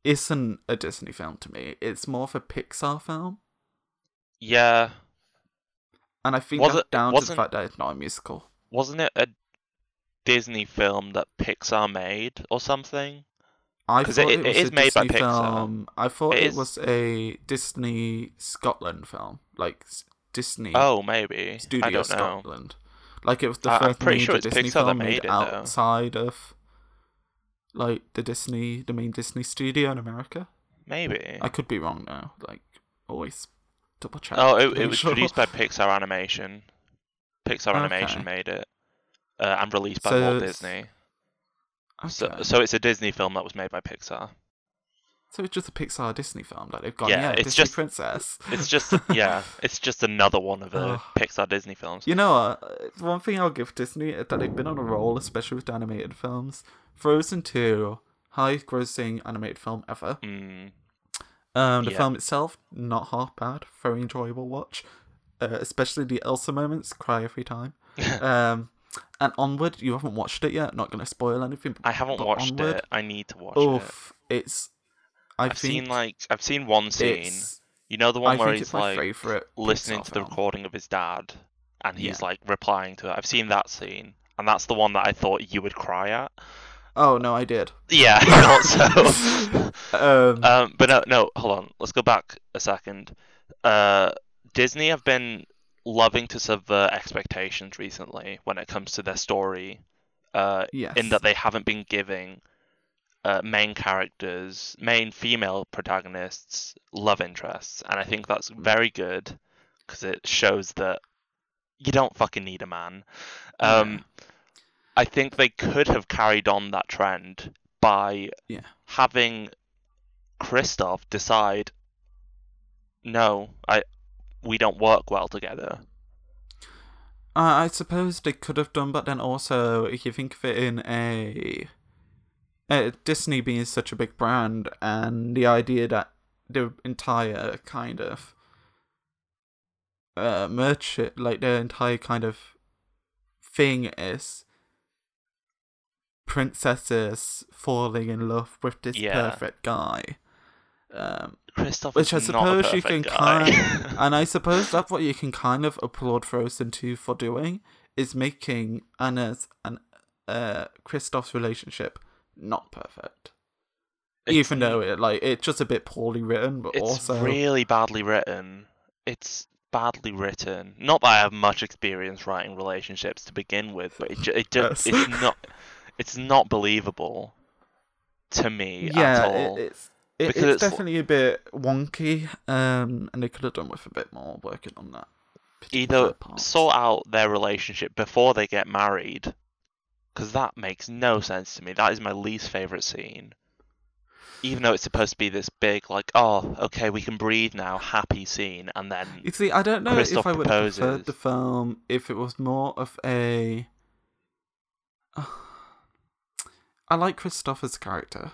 isn't a Disney film to me. It's more of a Pixar film, Yeah, and I think Was that's it- down to the fact that it's not a musical. wasn't it a Disney film that Pixar made or something? I thought it- it, it was is a made by Disney Pixar. film. I thought It it, was a Disney Scotland film, like Disney Oh, maybe. Studio I don't know. Scotland. Like it was the I- first major sure Disney Pixar film made made though. outside of like the Disney, the main Disney studio in America. Maybe. I could be wrong now. Like always double check. Oh, it, it was sure. produced by Pixar Animation. Pixar Animation Okay. made it, uh, and released by So Walt Disney. Okay. So, so it's a Disney film that was made by Pixar. So it's just a Pixar Disney film that they've gone. Yeah, Yeah, it's Disney just- Princess. It's just yeah, it's just another one of the. Pixar Disney films. You know what? One thing I'll give Disney is that they've been on a roll, especially with animated films. Frozen 2, highest grossing animated film ever. Mm, Um, the Yeah. film itself, not half bad. Very enjoyable watch. Uh, especially the Elsa moments, cry every time. um, and Onward, you haven't watched it yet. Not going to spoil anything. I haven't watched Onward, it. I need to watch it. Oof, it's. I I've think seen like I've seen one scene. You know the I one where he's like listening to the film. recording of his dad, and he's Yeah. like replying to it. I've seen that scene, and that's the one that I thought you would cry at. Oh no, I did. Yeah, I thought so. Um, Um, but no, no, hold on. Let's go back a second. Uh, Disney have been loving to subvert expectations recently when it comes to their story. Uh, yes. in that they haven't been giving uh, main characters, main female protagonists, love interests, and I think that's very good because it shows that you don't fucking need a man. Um, I think they could have carried on that trend by Yeah. having Kristoff decide, no, I, we don't work well together. I I suppose they could have done, but then also, if you think of it in a, uh, Disney being such a big brand, and the idea that the entire kind of uh, merch, like the entire kind of thing is princesses falling in love with this Yeah. perfect guy. Um, Kristoff which I is not suppose you can guy. kind, and I suppose that's what you can kind of applaud Frozen two for doing is making Anna's and uh Kristoff's relationship not perfect. It's Even though it like it's just a bit poorly written, but it's also really badly written. It's badly written. Not that I have much experience writing relationships to begin with, but it ju- it ju- Yes. it's not it's not believable to me at yeah, all. it, it's it, Because it's, it's definitely a bit wonky, um, and they could have done with a bit more working on that. Either part. sort out their relationship before they get married, because that makes no sense to me. That is my least favorite scene. Even though it's supposed to be this big, like, oh, okay, we can breathe now, happy scene, and then You see, I don't know Kristoff if I would have preferred the film if it was more of a. I like Christopher's character.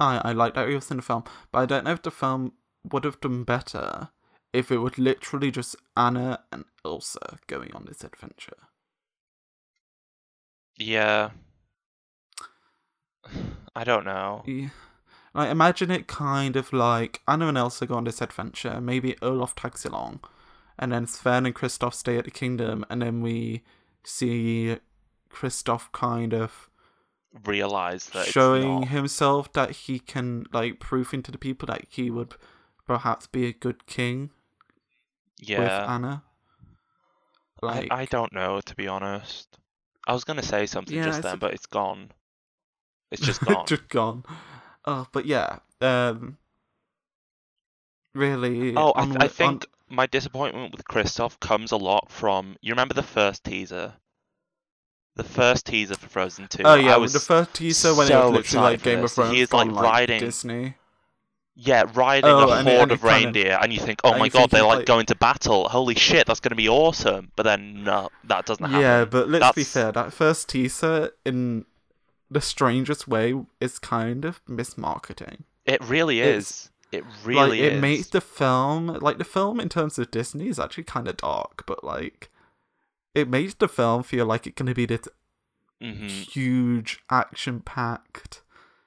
I I like that he was in the film, but I don't know if the film would have done better if it was literally just Anna and Elsa going on this adventure. yeah. I don't know. Yeah. Like imagine it kind of like Anna and Elsa go on this adventure, maybe Olaf tags along, and then Sven and Kristoff stay at the kingdom, and then we see Kristoff kind of Realize that showing not. himself that he can like proving to the people that he would perhaps be a good king with Yeah, Anna. I, Like I don't know to be honest. I was gonna say something Yeah, just then, a- but it's gone. It's just gone. just gone. Oh, but yeah. Um really Oh, I, th- I on- think my disappointment with Kristoff comes a lot from. You remember the first teaser? The first teaser for Frozen 2. Oh yeah, I was the first teaser when it so was literally like Game of this. He Thrones is, like, like riding- Disney. Yeah, riding Oh, a horde and of it kind of- reindeer, and you think, oh my god, they're like like- going to battle. Holy shit, that's going to be awesome. But then, no, that doesn't happen. Yeah, but let's be fair. That first teaser, in the strangest way, is kind of mismarketing. It really It's- is. It really like, is. it makes the film like the film in terms of Disney is actually kind of dark, but like it makes the film feel like it's gonna be this hmm huge action-packed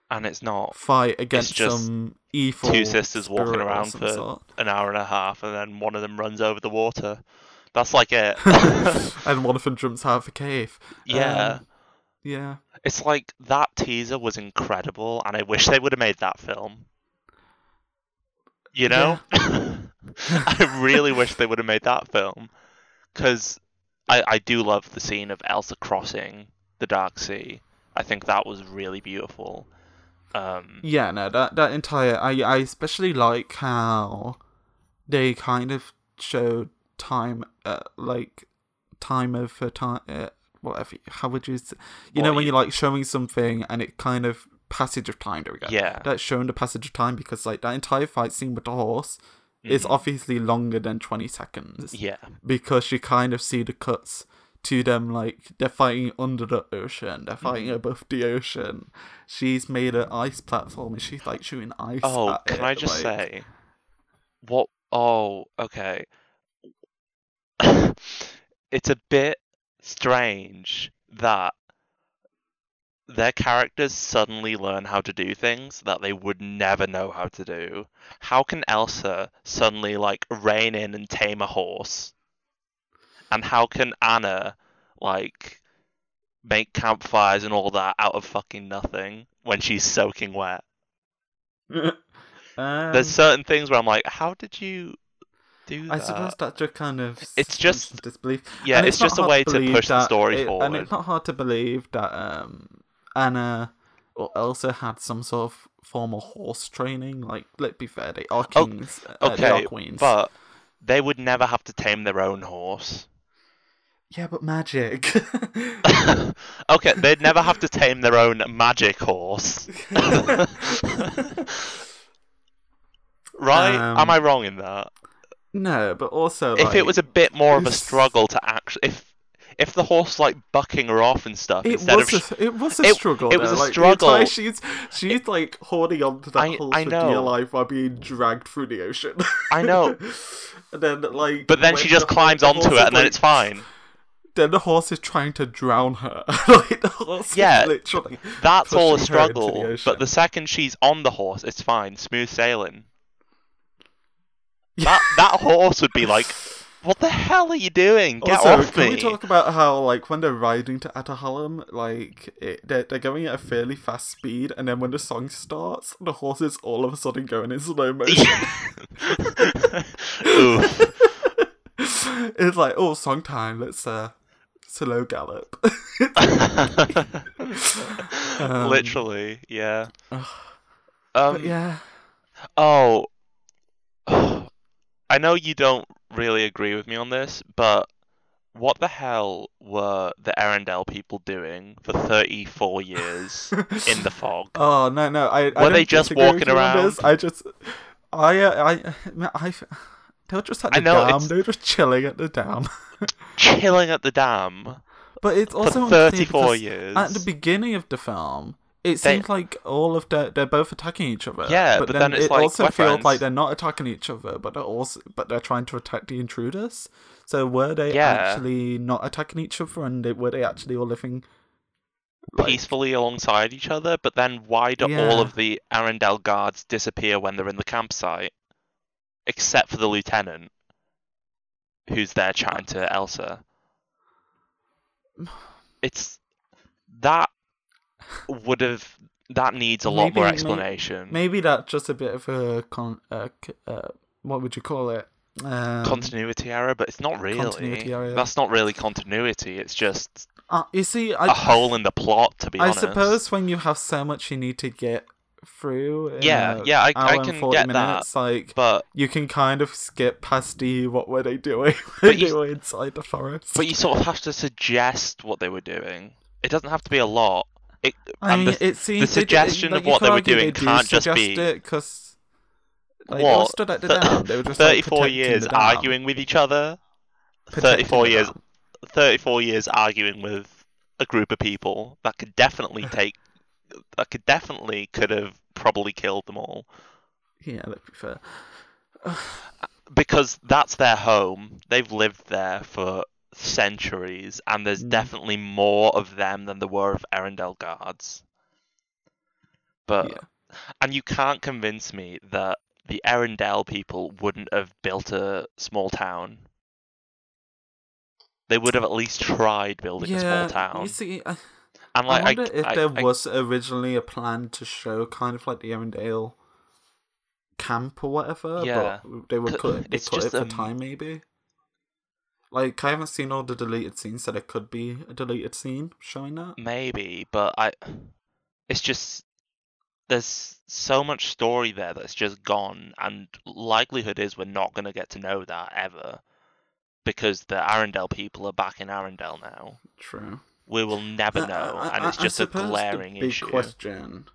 And it's not fight against just some evil two sisters walking around for sort. an hour and a half, and then one of them runs over the water. That's like it. and one of them jumps out of a cave. yeah. Um, yeah. It's like that teaser was incredible, and I wish they would have made that film. You know? I really wish they would have made that film. Because I, I do love the scene of Elsa crossing the Dark Sea. I think that was really beautiful. Um, Yeah, no, that that entire I I especially like how they kind of showed time, uh, like time over time, uh, whatever. How would you, s- you know, when you- you're like showing something and it kind of passage of time. There we go. yeah. That's showing the passage of time because like that entire fight scene with the horse is Mhm. obviously longer than twenty seconds Yeah. because you kind of see the cuts to them like they're fighting under the ocean, they're fighting Mhm. above the ocean. She's made an ice platform and she's like shooting ice. Oh, can it, I just like- say, what? Oh, okay. it's a bit strange that their characters suddenly learn how to do things that they would never know how to do. How can Elsa suddenly like rein in and tame a horse? And how can Anna like make campfires and all that out of fucking nothing when she's soaking wet? um, There's certain things where I'm like, how did you do that? I suppose that's just kind of It's just- disbelief. yeah, And it's, not just a way to push the story it- forward. And it's not hard to believe that um, Anna or Elsa had some sort of formal horse training. Like, let's be fair, they are Oh, kings. uh, they are queens. but they would never have to tame their own horse. yeah, but magic. okay, they'd never have to tame their own magic horse. right? Am Um, I wrong in that? no, but also if like, it was a bit more of a struggle to actually, if if the horse like bucking her off and stuff It instead was of a, it was a it- struggle. it was though. a like, struggle. she's she's like holding on to that I- horse I for dear life while being dragged through the ocean. I know. and then like, but then she just the- climbs the onto it, and then it's fine. Then the horse is trying to drown her. like the horse Yeah, literally. That's all a into the struggle. but the second she's on the horse, it's fine, smooth sailing. That that horse would be like, "What the hell are you doing? Get also, off can me!" we talk about how, like, when they're riding to Ahtohallan, like, it, they're, they're going at a fairly fast speed, and then when the song starts, the horses all of a sudden going in slow motion. It's like, oh, song time, let's, uh, slow gallop. Um, Literally, yeah. Um, yeah. Oh, I know you don't really agree with me on this, but what the hell were the Arendelle people doing for 34 years in the fog? Oh no no! I, I Were they just walking you on this. around? I just, I, uh, I, I, they were just at I the know, dam. They were just chilling at the dam. Chilling at the dam But it's also unclear 34 years. At the beginning of the film, it They- seems like all of the they're both attacking each other. Yeah, but, but then, then it's it like, also we're feels like they're not attacking each other, but they're also but they're trying to attack the intruders. So were they Yeah. actually not attacking each other, and they, were they actually all living like- peacefully alongside each other, but then why do all of the Arendelle guards disappear when they're in the campsite? Except for the lieutenant, who's there chatting to Elsa. It's that would have that needs a lot more explanation. Maybe that's just a bit of a con. Uh, uh, what would you call it? Um, continuity error, but it's not really. continuity error. That's not really continuity. It's just uh, you see, I, a hole in the plot, to be I honest. I suppose when you have so much you need to get through. Yeah, yeah, I- I can 40 get that, minutes, Like But you can kind of skip past the what were they doing when you- they were inside the forest. but you sort of have to suggest what they were doing. It doesn't have to be a lot. It, I mean, the, it seems they did- suggestion like, of what they were doing do can't just be- it because like, they What? stood at the Th-. They were just 34 protecting years the arguing with each other. 34 years 34 years arguing with a group of people that could definitely take that could definitely could have probably killed them all Yeah, that'd be fair. because that's their home they've lived there for centuries and there's Mm. definitely more of them than there were of Arendelle guards but Yeah. and you can't convince me that the Arendelle people wouldn't have built a small town they would have at least tried building a small town you see, I, and like I wonder if I- there I- was originally a plan to show kind of like the Arendelle camp or whatever, Yeah. but they were cut, they it's cut just, it for um, time maybe. Like I haven't seen all the deleted scenes, so it could be a deleted scene showing that. Maybe, but I. It's just there's so much story there that's just gone, and likelihood is we're not going to get to know that ever, because the Arendelle people are back in Arendelle now. True. We will never I- know, I- and it's I just a glaring the big issue. question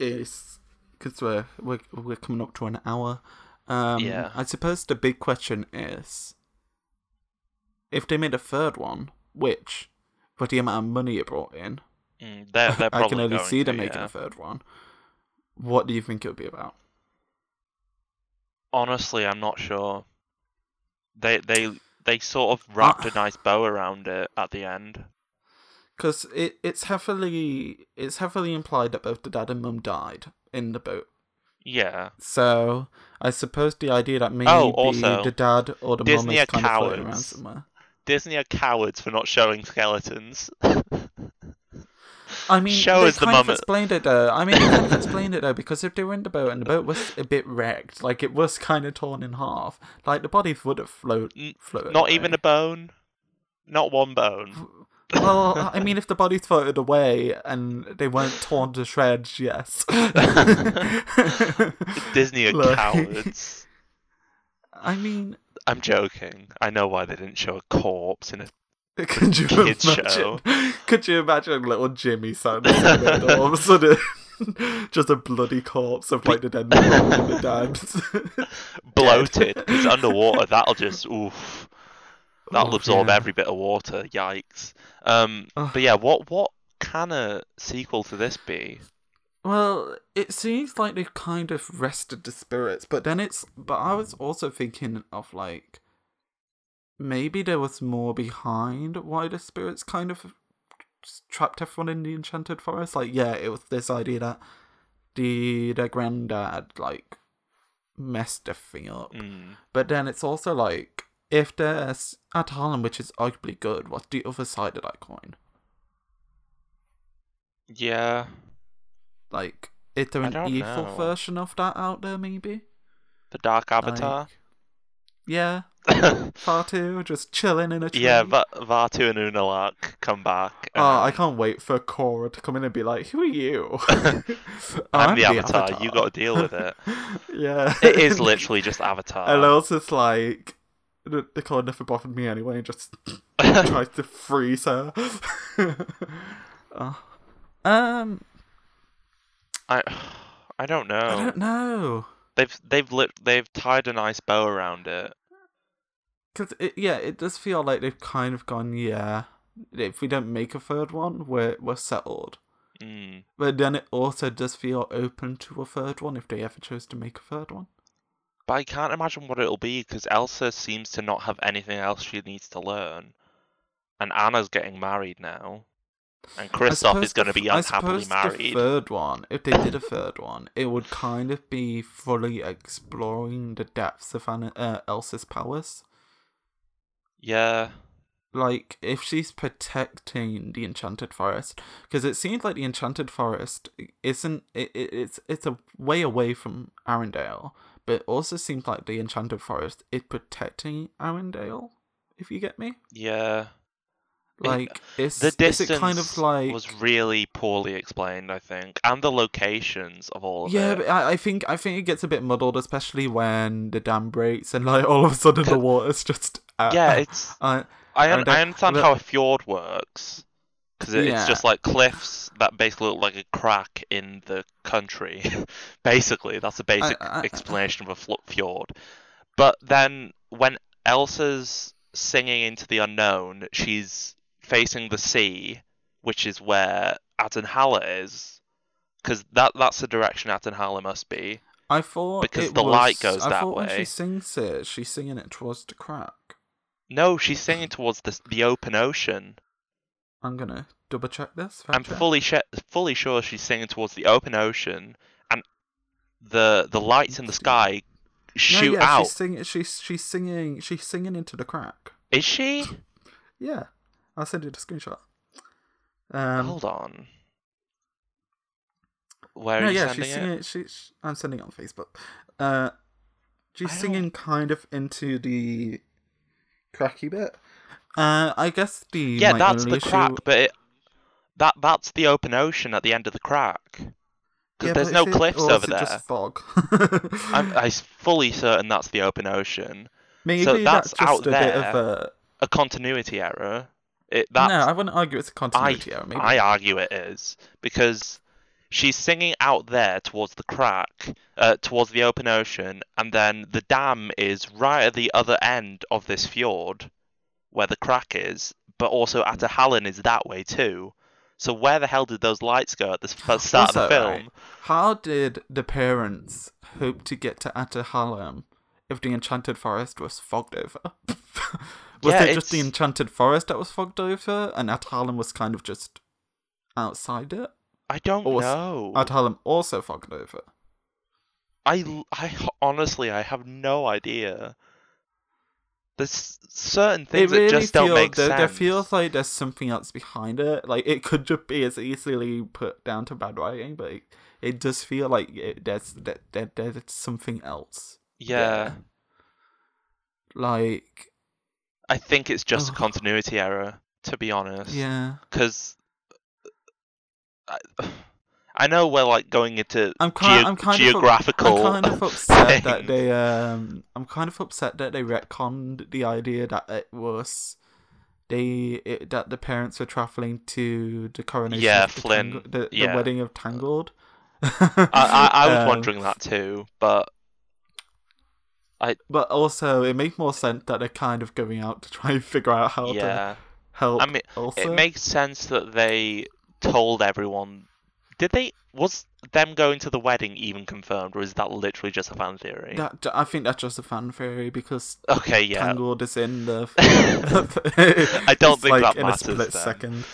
is because we're, we're we're coming up to an hour. Um, Yeah. I suppose the big question is if they made a third one, which for the amount of money it brought in, Mm, they're, they're I can only see to, them making yeah. a third one. What do you think it would be about? Honestly, I'm not sure. They they they sort of wrapped Uh, a nice bow around it at the end. Because it, it's heavily it's heavily implied that both the dad and mum died in the boat. Yeah, So I suppose the idea that maybe Oh, also, the dad or the mum is kind of floating around somewhere. Disney are cowards for not showing skeletons. I mean, Show they us the kind of mum- explained it though. I mean, they kind of explained it though because if they were in the boat and the boat was a bit wrecked, like it was kind of torn in half, like the bodies would have float, floated. Not away. even a bone. Not one bone. Well, I mean, if the bodies floated away and they weren't torn to shreds, yes. Disney are Like- cowards. I mean, I'm joking. I know why they didn't show a corpse in a. could you Kids imagine? show. Could you imagine little Jimmy and all of a sudden? Just a bloody corpse of like the dead and the bloated because underwater that'll just oof. That'll Oh, absorb yeah. every bit of water. Yikes. Um, but yeah, what what can a sequel to this be? Well, it seems like they've kind of rested the spirits, but then it's. But I was also thinking of like. Maybe there was more behind why the spirits kind of trapped everyone in the enchanted forest. Like, yeah, it was this idea that the their granddad like messed everything up. Mm. But then it's also like if there's Ahtohallan, which is arguably good, what's the other side of that coin? Yeah, Like, is there an evil know. version of that out there? Maybe. the Dark Avatar. Like, yeah, Vatu just chilling in a tree. yeah, Va- Vatu and Unalak come back. Oh, I can't wait for Korra to come in and be like, "Who are you?" I'm the Avatar. You got to deal with it. yeah, It is literally just Avatar. And also, it's like the, the never bothered me anyway. and Just tries to freeze her. Oh. Um, I I don't know. I don't know. They've they've lit they've tied a nice bow around it. Because, it, yeah, it does feel like they've kind of gone, yeah, if we don't make a third one, we're, we're settled. Mm. But then it also does feel open to a third one if they ever chose to make a third one. But I can't imagine what it'll be because Elsa seems to not have anything else she needs to learn, and Anna's getting married now, and Kristoff is going to be unhappily suppose The married. third one, if they did a third one, it would kind of be fully exploring the depths of Anna, uh, Elsa's powers. Yeah, Like, if she's protecting the Enchanted Forest, because it seems like the Enchanted Forest isn't. It, it, it's it's a way away from Arendelle, but it also seems like the Enchanted Forest is protecting Arendelle. If you get me, yeah. It- like, it's The is distance it kind of like was really poorly explained, I think, and the locations of all of Yeah, it. but I, I think I think it gets a bit muddled, especially when the dam breaks and like all of a sudden the water's just uh, yeah, it's uh, I, un- I understand but- how a fjord works because it's Yeah. just like cliffs that basically look like a crack in the country. basically, that's a basic I- I- explanation of a fjord. But then when Elsa's singing into the unknown, she's facing the sea, which is where Ahtohallan is. Because that that's the direction Ahtohallan must be. I thought Because the light goes I that way. she sings it, she's singing it towards the crack. No, she's singing towards the the open ocean. I'm gonna double check this. I'm check. fully sh- fully sure she's singing towards the open ocean, and the the lights in the sky No, shoot yeah, out. she's singing. She's she's singing. She's singing into the crack. Is she? Yeah, I'll send you the screenshot. Um, Hold on. Where are no, you yeah, sending she's it? singing. She's I'm sending it on Facebook. Uh, she's singing kind of into the cracky bit. Uh, I guess the Yeah, that's the issue- crack, but it, that that's the open ocean at the end of the crack. Because Yeah, there's no it- cliffs over there. Just fog. I'm I'm fully certain that's the open ocean. Maybe that's that's, out just a bit of there. a. A continuity error. It no, I wouldn't argue it's a continuity error. Maybe. I argue it is because she's singing out there towards the crack, uh, towards the open ocean, and then the dam is right at the other end of this fjord, where the crack is. But also Ahtohallan is that way too. So where the hell did those lights go at the start of the film? right, How did the parents hope to get to Ahtohallan if the Enchanted Forest was fogged over? was Yeah, it just the Enchanted Forest that was fogged over, and Ahtohallan was kind of just outside it? I don't or know. Ahtohallan also fogged over. I, I honestly I have no idea. There's certain things really that just don't make there, sense. there feels like there's something else behind it. Like it could just be as easily put down to bad writing, but it, it does feel like it, there's that there, there's something else. yeah. there. Like I think it's just a continuity error, to be honest. yeah, Because I, I know we're like going into I'm kind. geo- I'm kind geographical. Of, I'm kind of upset that they. Um, I'm kind of upset that they retconned the idea that it was. They it, that the parents were traveling to the coronation. Yeah, the, Flynn, the, the yeah. wedding of Tangled. I, I, I was Um, wondering that too, but I- But also, it makes more sense that they're kind of going out to try and figure out how to yeah. help. I mean, also, It makes sense that they told everyone. Did they? Was them going to the wedding even confirmed, or is that literally just a fan theory? that, I think that's just a fan theory because Okay, yeah. Tangled is in the. I don't think like that in matters a split then. second.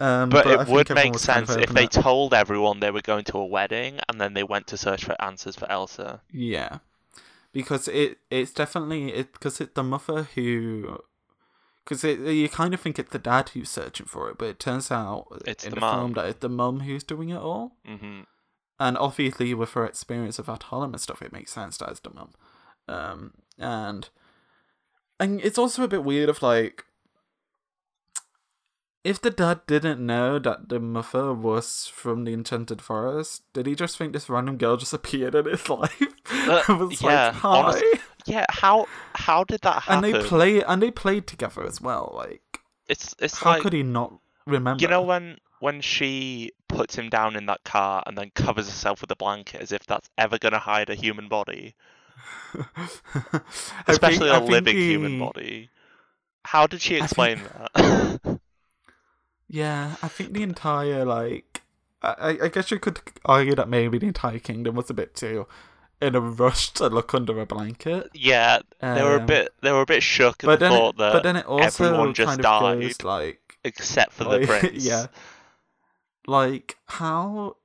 Um, But, I it would make was kind of sense if they that- told everyone they were going to a wedding and then they went to search for answers for Elsa. Yeah, because it it's definitely it because it's the mother who. Because you kind of think it's the dad who's searching for it, but it turns out It's in the the, film that it's the mum who's doing it all. hmm And obviously, with her experience of Ahtohallan and stuff, it makes sense that it's the mum. Um, and and it's also a bit weird of like, if the dad didn't know that the mother was from the Enchanted Forest, did he just think this random girl just appeared in his life? Uh, was yeah, like, hi. honest- Yeah, how how did that happen? and they play and they played together as well. Like, it's it's how like could he not remember? you know when when she puts him down in that car and then covers herself with a blanket as if that's ever gonna hide a human body, especially think- a living human body. How did she explain think- that? Yeah, I think the entire like, I I- guess you could argue that maybe the entire kingdom was a bit too in a rush to look under a blanket. yeah, they were a Um, bit they were a bit shook at But the then, thought it, that but then it also everyone just kind of died. goes like, except for the like, prince. yeah, like how.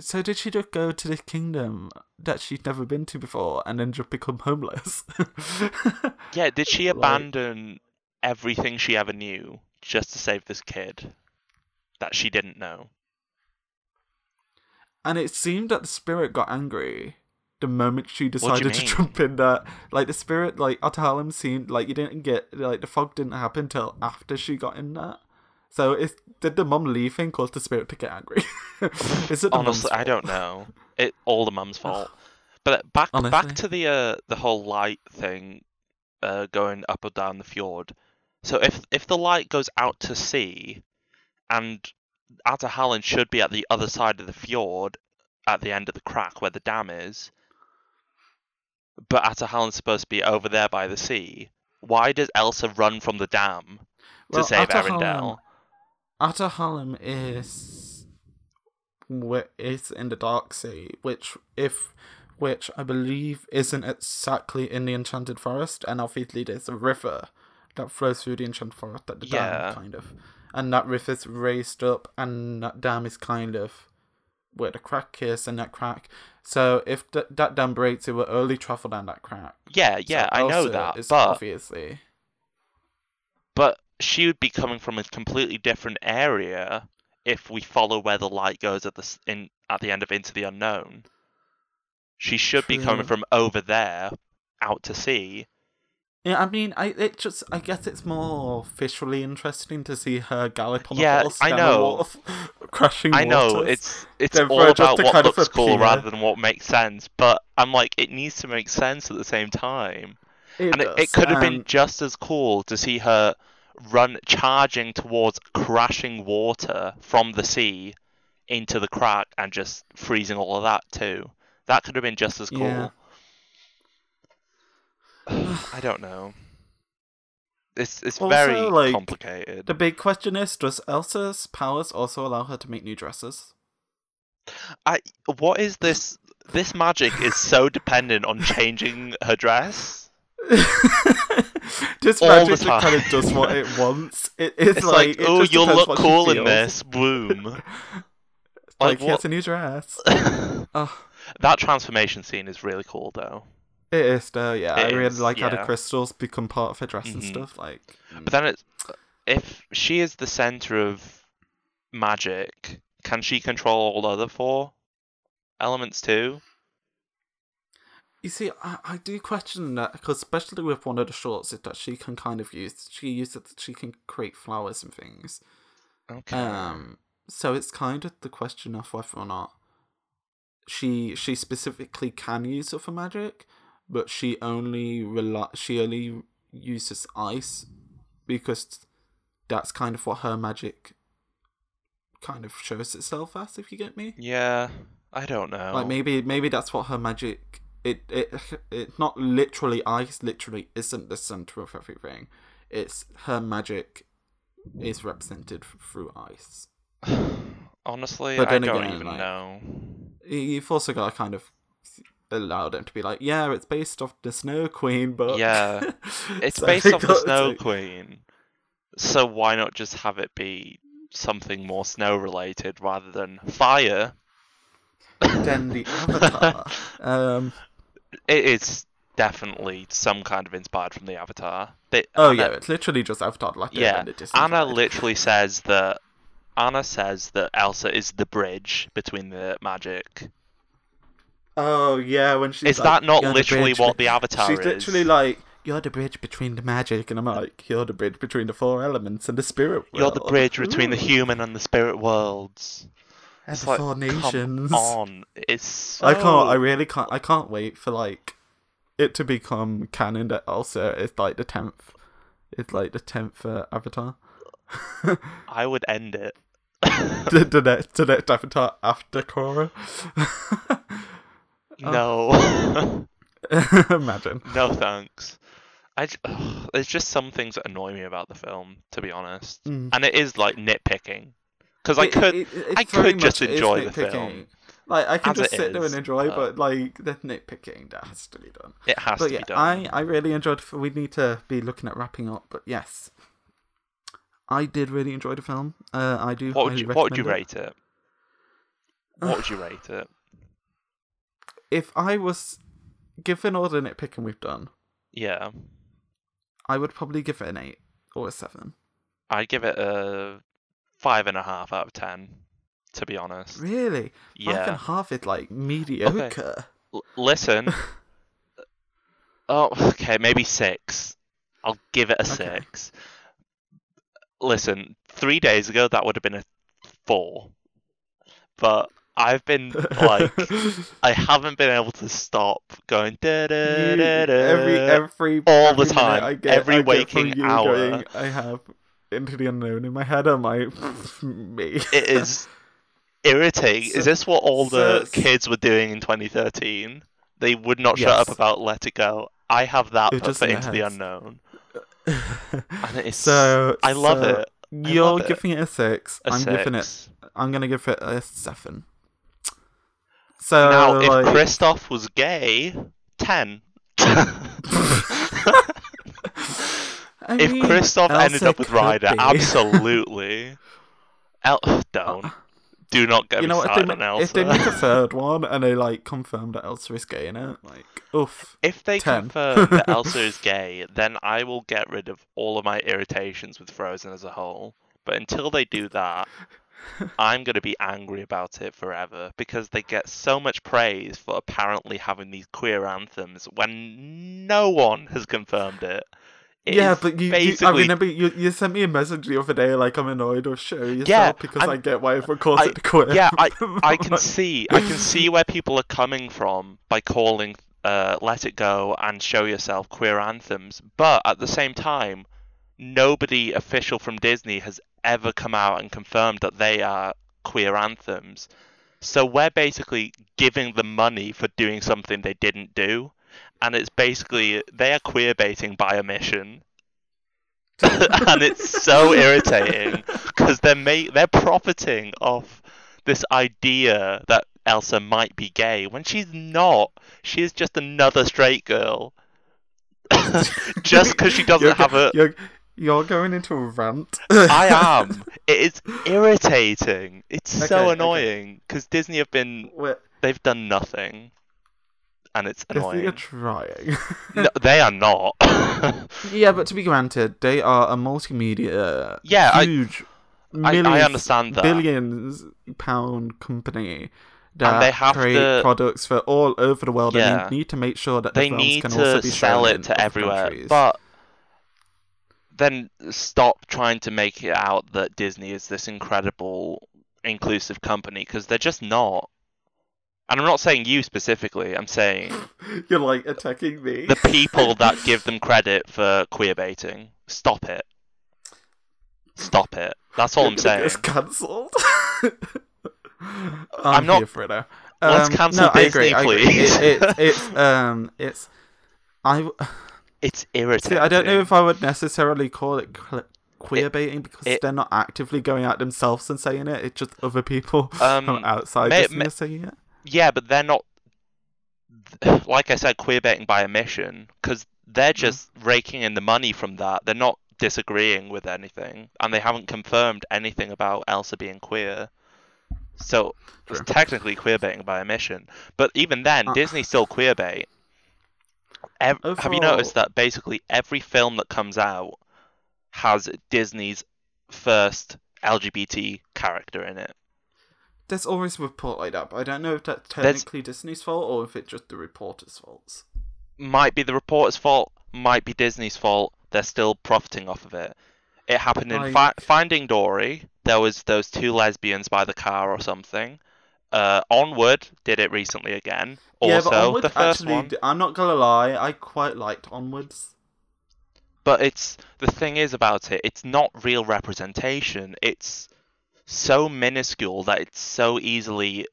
So did she just go to this kingdom that she'd never been to before and then just become homeless? Yeah, did she Like- abandon everything she ever knew just to save this kid that she didn't know? And it seemed that the spirit got angry the moment she decided to jump in there. Like the spirit, like Ahtohallan seemed like you didn't get like the fog didn't happen till after she got in there. So is did the mum leaving cause the spirit to get angry? is it Honestly, I don't know. It all the mum's fault. But back Honestly. back to the uh, the whole light thing, uh, going up or down the fjord. So if if the light goes out to sea, and Ahtohallan should be at the other side of the fjord, at the end of the crack where the dam is, but Ahtohallan's supposed to be over there by the sea. Why does Elsa run from the dam to Well, save Arendelle? Ahtohallan is is in the Dark Sea, which if which I believe isn't exactly in the Enchanted Forest, and obviously there's a river that flows through the Enchanted Forest at the Yeah. dam, kind of, and that river's raised up, and that dam is kind of where the crack is, and that crack. So if th- that dam breaks, it will only travel down that crack. Yeah, yeah, So I know that, is but obviously. but she would be coming from a completely different area if we follow where the light goes at the in at the end of Into the Unknown. She should be coming from over there, out to sea. Yeah, I mean, I it just I guess it's more visually interesting to see her gallop on Yeah, a horse I know. crashing I know waters. it's it's all for it just about what looks cool appear. rather than what makes sense. But I'm like, it needs to make sense at the same time. it and it, it could have been just as cool to see her run charging towards crashing water from the sea into the crack and just freezing all of that too. That could have been just as cool. Yeah. I don't know. It's it's Also, very like, complicated. The big question is: Does Elsa's powers also allow her to make new dresses? I what is this? This magic is so dependent on changing her dress. this All magic that kind of does what it wants. It, it's, It's like, it oh, you'll look cool in this. Boom. Like, Like, here's a new dress. Oh, that transformation scene is really cool, though. It is though. Yeah, It I really is, like how the crystals become part of her dress and Mhm. stuff. Like, But then it's if she is the center of magic, can she control all the other four elements too? You see, I, I do question that because especially with one of the shorts, that she can kind of use she uses that she can create flowers and things. Okay. Um, so it's kind of the question of whether or not she she specifically can use it for magic, but she only rely she only uses ice because that's kind of what her magic kind of shows itself as. If you get me. yeah, I don't know. Like maybe maybe that's what her magic it it it not literally ice literally isn't the center of everything. It's her magic is represented through ice. Honestly, I don't again, even like- know. You've also got to kind of allow them to be like, yeah, it's based off the Snow Queen, but Yeah, It's So based off the Snow to- Queen, so why not just have it be something more snow related rather than fire? Then the Avatar. um, It is definitely some kind of inspired from the Avatar. They, oh Anna, yeah, it's literally just Avatar like yeah. Anna literally says that Anna says that Elsa is the bridge between the magic. Oh yeah, when she's Is like, that not "You're the literally what be-" the Avatar She's is? She's literally like, "You're the bridge between the magic," and I'm like, "You're the bridge between the four elements and the spirit world." You're the bridge between the human and the spirit worlds. and It's the like, four come nations. on, it's so... I can't. I really can't. I can't wait for like it to become canon that Elsa is like the tenth. It's like the tenth uh, Avatar. I would end it. the, the next, the next Avatar after Korra. no. Imagine. no thanks. I j- ugh, there's just some things that annoy me about the film, to be honest, Mm. and it is like nitpicking because I It- could. it- it I very could just much is enjoy the nitpicking. film. Like I can As just it sit there is, and enjoy, but- but like the nitpicking that has to be done. It has but to yeah, be done. I I really enjoyed. We need to be looking at wrapping up, but yes, I did really enjoy the film. Uh, I do. What would highly you What would you recommend rate it? What would you rate it? If I was given all the nitpicking we've done, Yeah, I would probably give it an eight or a seven. I'd give it a five and a half out of ten. To be honest, Really, five and yeah. half is like mediocre. L- listen. oh, okay, maybe six. I'll give it a Okay. six. Listen, three days ago that would have been a four, but I've been like, I haven't been able to stop going da da da da every every all the every minute time, I get, every I waking hour. going, I have into the unknown in my head. I'm like, me. It is irritating. So- is this what all the kids were doing in 2013? They would not shut up about Let It Go. I have that It put just for in their Into the. Unknown, so I love so it. I You're love it. giving it a six. A I'm giving it. I'm gonna give it a seven. So now, if like, Kristoff was gay, ten. If mean, Kristoff ended up with Ryder, be. absolutely. El- don't. Do not get you me know what? If they, started ma- on if they make a third one and they like confirm that Elsa is gay in it, like, oof. If they 10. confirm that Elsa is gay, then I will get rid of all of my irritations with Frozen as a whole. But until they do that, I'm going to be angry about it forever because they get so much praise for apparently having these queer anthems when no one has confirmed it. It yeah, but you, you, I basically remember you, you sent me a message the other day, like I'm annoyed or show yourself Yeah, because I'm- I get why everyone calls I- it queer. yeah, I I can see I can see where people are coming from by calling uh, "Let It Go" and "Show Yourself" queer anthems, but at the same time, nobody official from Disney has ever come out and confirmed that they are queer anthems. So we're basically giving them money for doing something they didn't do, and it's basically they are queer baiting by omission. and it's so irritating because they're ma- they're profiting off this idea that Elsa might be gay when she's not. She is just another straight girl. just because she doesn't you're, have a. You're, you're going into a rant. I am. It is irritating. It's Okay, so annoying because Disney have been. We're, They've done nothing, and it's Disney annoying. are trying. no, they are not. yeah, but to be granted, they are a multimedia, Yeah, I- huge, I- I millions, understand that. billions pound company that they have create to- products for all over the world, Yeah. and they need to make sure that the they films need can also to be sell it to everywhere, countries. but then stop trying to make it out that Disney is this incredible inclusive company because they're just not. And I'm not saying you specifically. I'm saying You're like attacking me. the people that give them credit for queer baiting. Stop it. Stop it. That's all You're I'm saying. It's cancelled. I'm, I'm not- here for it now. Let's Um, cancel no, Disney, agree, I agree. please. It, it's it's um it's I It's irritating. see, I don't know if I would necessarily call it queer baiting because it- they're not actively going out themselves and saying it. It's just other people Um, from outside may- may- saying it. Yeah, but they're not. Like I said, queer baiting by omission, because they're Mm. just raking in the money from that. They're not disagreeing with anything, and they haven't confirmed anything about Elsa being queer. So it's technically queer baiting by omission. But even then, Uh. Disney still queer bait. Ev- have you noticed that basically every film that comes out has Disney's first LGBT character in it? There's always a report like that, but I don't know if that's There's- technically Disney's fault or if it's just the reporter's faults. might be the reporter's fault, might be Disney's fault. They're still profiting off of it. It happened in Like- Fi- Finding Dory. There was those two lesbians by the car or something. Uh, Onward did it recently again. yeah, Also, but Onward the first actually, one. I'm not gonna lie, I quite liked Onwards. But it's the thing is about it. It's not real representation. It's so minuscule that it's so easily,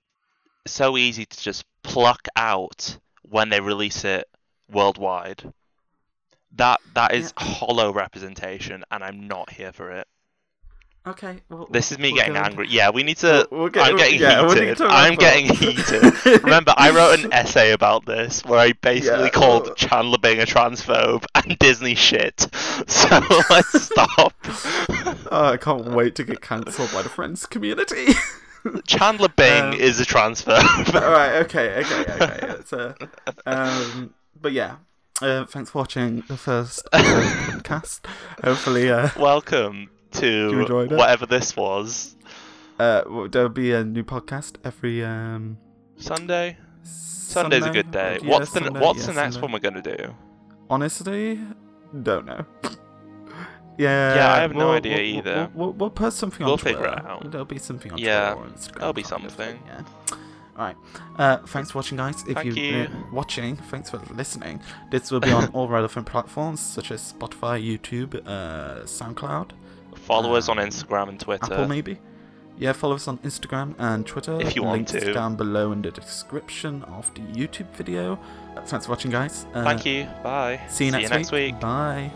so easy to just pluck out when they release it worldwide. That that is hollow representation, and I'm not here for it. Okay, well, This is me getting go- angry. Yeah, we need to. We'll- we'll get- I'm getting yeah, we need heated. to I'm wrap getting heated. Remember, I wrote an essay about this where I basically Yeah, called well- Chandler Bing a transphobe and Disney shit. So let's stop. Oh, I can't wait to get cancelled by the Friends community. Chandler Bing Um, is a transphobe. All right, okay, okay, okay. It's, uh, um, but yeah, uh, thanks for watching the first uh, podcast. Hopefully, uh, Welcome You to whatever this was. uh, there'll be a new podcast every um. Sunday. Sunday's a good day. Yeah, what's the Sunday, What's yeah, the next Sunday. one we're gonna do? Honestly, don't know. Yeah, Yeah, I have no we'll- idea we'll- either. We'll, we'll, put something We'll on figure Twitter. it out. There'll be something on Yeah, Twitter or Instagram. there'll be something. Yeah. All right. Uh, thanks for watching, guys. If Thank you've you. been watching, thanks for listening. This will be on all relevant platforms such as Spotify, YouTube, uh, SoundCloud, Follow us on Um, Instagram and Twitter. Apple, maybe. Yeah, follow us on Instagram and Twitter. If you want Links to. down below in the description of the YouTube video. Thanks for watching, guys. Uh, Thank you. Bye. See you next, next week. week. Bye.